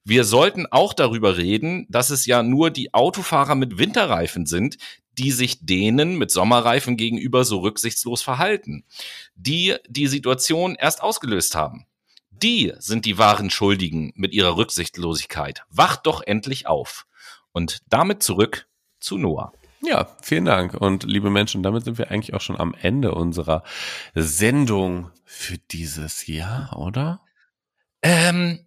[SPEAKER 1] Wir sollten auch darüber reden, dass es ja nur die Autofahrer mit Winterreifen sind, die sich denen mit Sommerreifen gegenüber so rücksichtslos verhalten, die die Situation erst ausgelöst haben. Die sind die wahren Schuldigen mit ihrer Rücksichtslosigkeit. Wacht doch endlich auf. Und damit zurück zu Noah.
[SPEAKER 2] Ja, vielen Dank. Und liebe Menschen, damit sind wir eigentlich auch schon am Ende unserer Sendung für dieses Jahr, oder?
[SPEAKER 1] Ähm,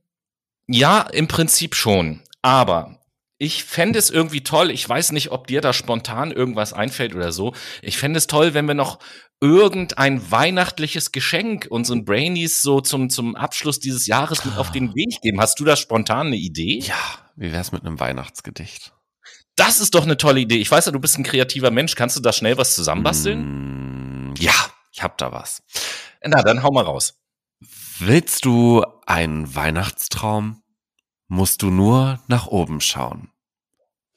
[SPEAKER 1] ja, im Prinzip schon. Aber ich fände es irgendwie toll, ich weiß nicht, ob dir da spontan irgendwas einfällt oder so. Ich fände es toll, wenn wir noch irgendein weihnachtliches Geschenk unseren Brainies so zum, zum Abschluss dieses Jahres mit auf den Weg geben. Hast du da spontan eine Idee?
[SPEAKER 2] Ja, wie wär's mit einem Weihnachtsgedicht?
[SPEAKER 1] Das ist doch eine tolle Idee. Ich weiß ja, du bist ein kreativer Mensch. Kannst du da schnell was zusammenbasteln?
[SPEAKER 2] Mm, ja, ich hab da was.
[SPEAKER 1] Na, dann hau mal raus.
[SPEAKER 2] Willst du einen Weihnachtstraum? Musst du nur nach oben schauen.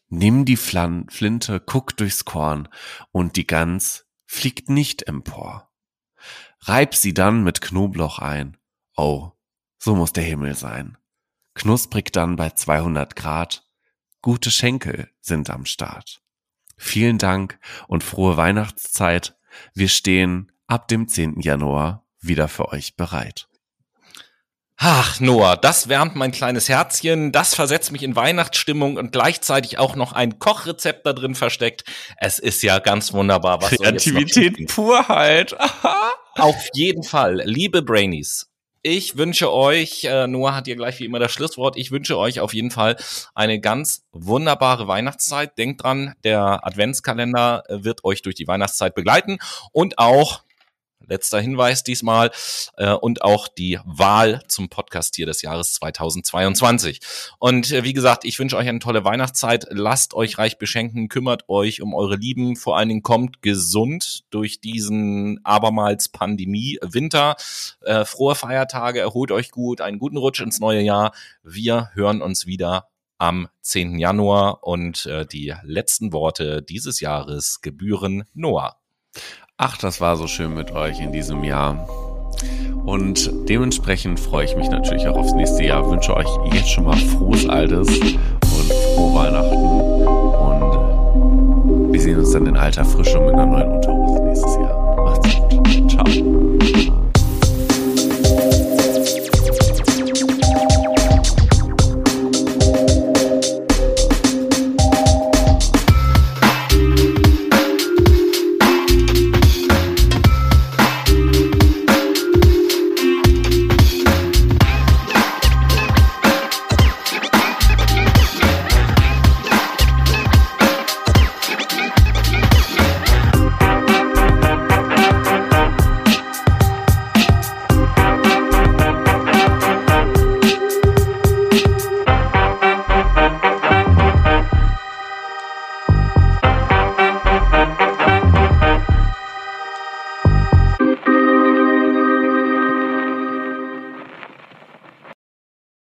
[SPEAKER 2] Nimm die Flan Flinte, guck durchs Korn, und die Gans fliegt nicht empor. Reib sie dann mit Knoblauch ein. Oh, so muss der Himmel sein. Knusprig dann bei 200 Grad. Gute Schenkel sind am Start. Vielen Dank und frohe Weihnachtszeit. Wir stehen ab dem 10. Januar wieder für euch bereit.
[SPEAKER 1] Ach, Noah, das wärmt mein kleines Herzchen, das versetzt mich in Weihnachtsstimmung und gleichzeitig auch noch ein Kochrezept da drin versteckt. Es ist ja ganz wunderbar.
[SPEAKER 2] Was Kreativität pur halt.
[SPEAKER 1] Auf jeden Fall, liebe Brainies, ich wünsche euch, äh, Noah hat hier gleich wie immer das Schlusswort, ich wünsche euch auf jeden Fall eine ganz wunderbare Weihnachtszeit. Denkt dran, der Adventskalender wird euch durch die Weihnachtszeit begleiten und auch letzter Hinweis diesmal äh, und auch die Wahl zum Podcast-Tier des Jahres 2022. Und äh, wie gesagt, ich wünsche euch eine tolle Weihnachtszeit. Lasst euch reich beschenken, kümmert euch um eure Lieben. Vor allen Dingen kommt gesund durch diesen abermals Pandemie-Winter. Äh, frohe Feiertage, erholt euch gut, einen guten Rutsch ins neue Jahr. Wir hören uns wieder am 10. Januar und äh, die letzten Worte dieses Jahres gebühren Noah.
[SPEAKER 2] Ach, das war so schön mit euch in diesem Jahr. Und dementsprechend freue ich mich natürlich auch aufs nächste Jahr. Wünsche euch jetzt schon mal frohes Altes und frohe Weihnachten. Und wir sehen uns dann in alter Frische mit einer neuen Unterhose nächstes Jahr. Macht's gut. Ciao.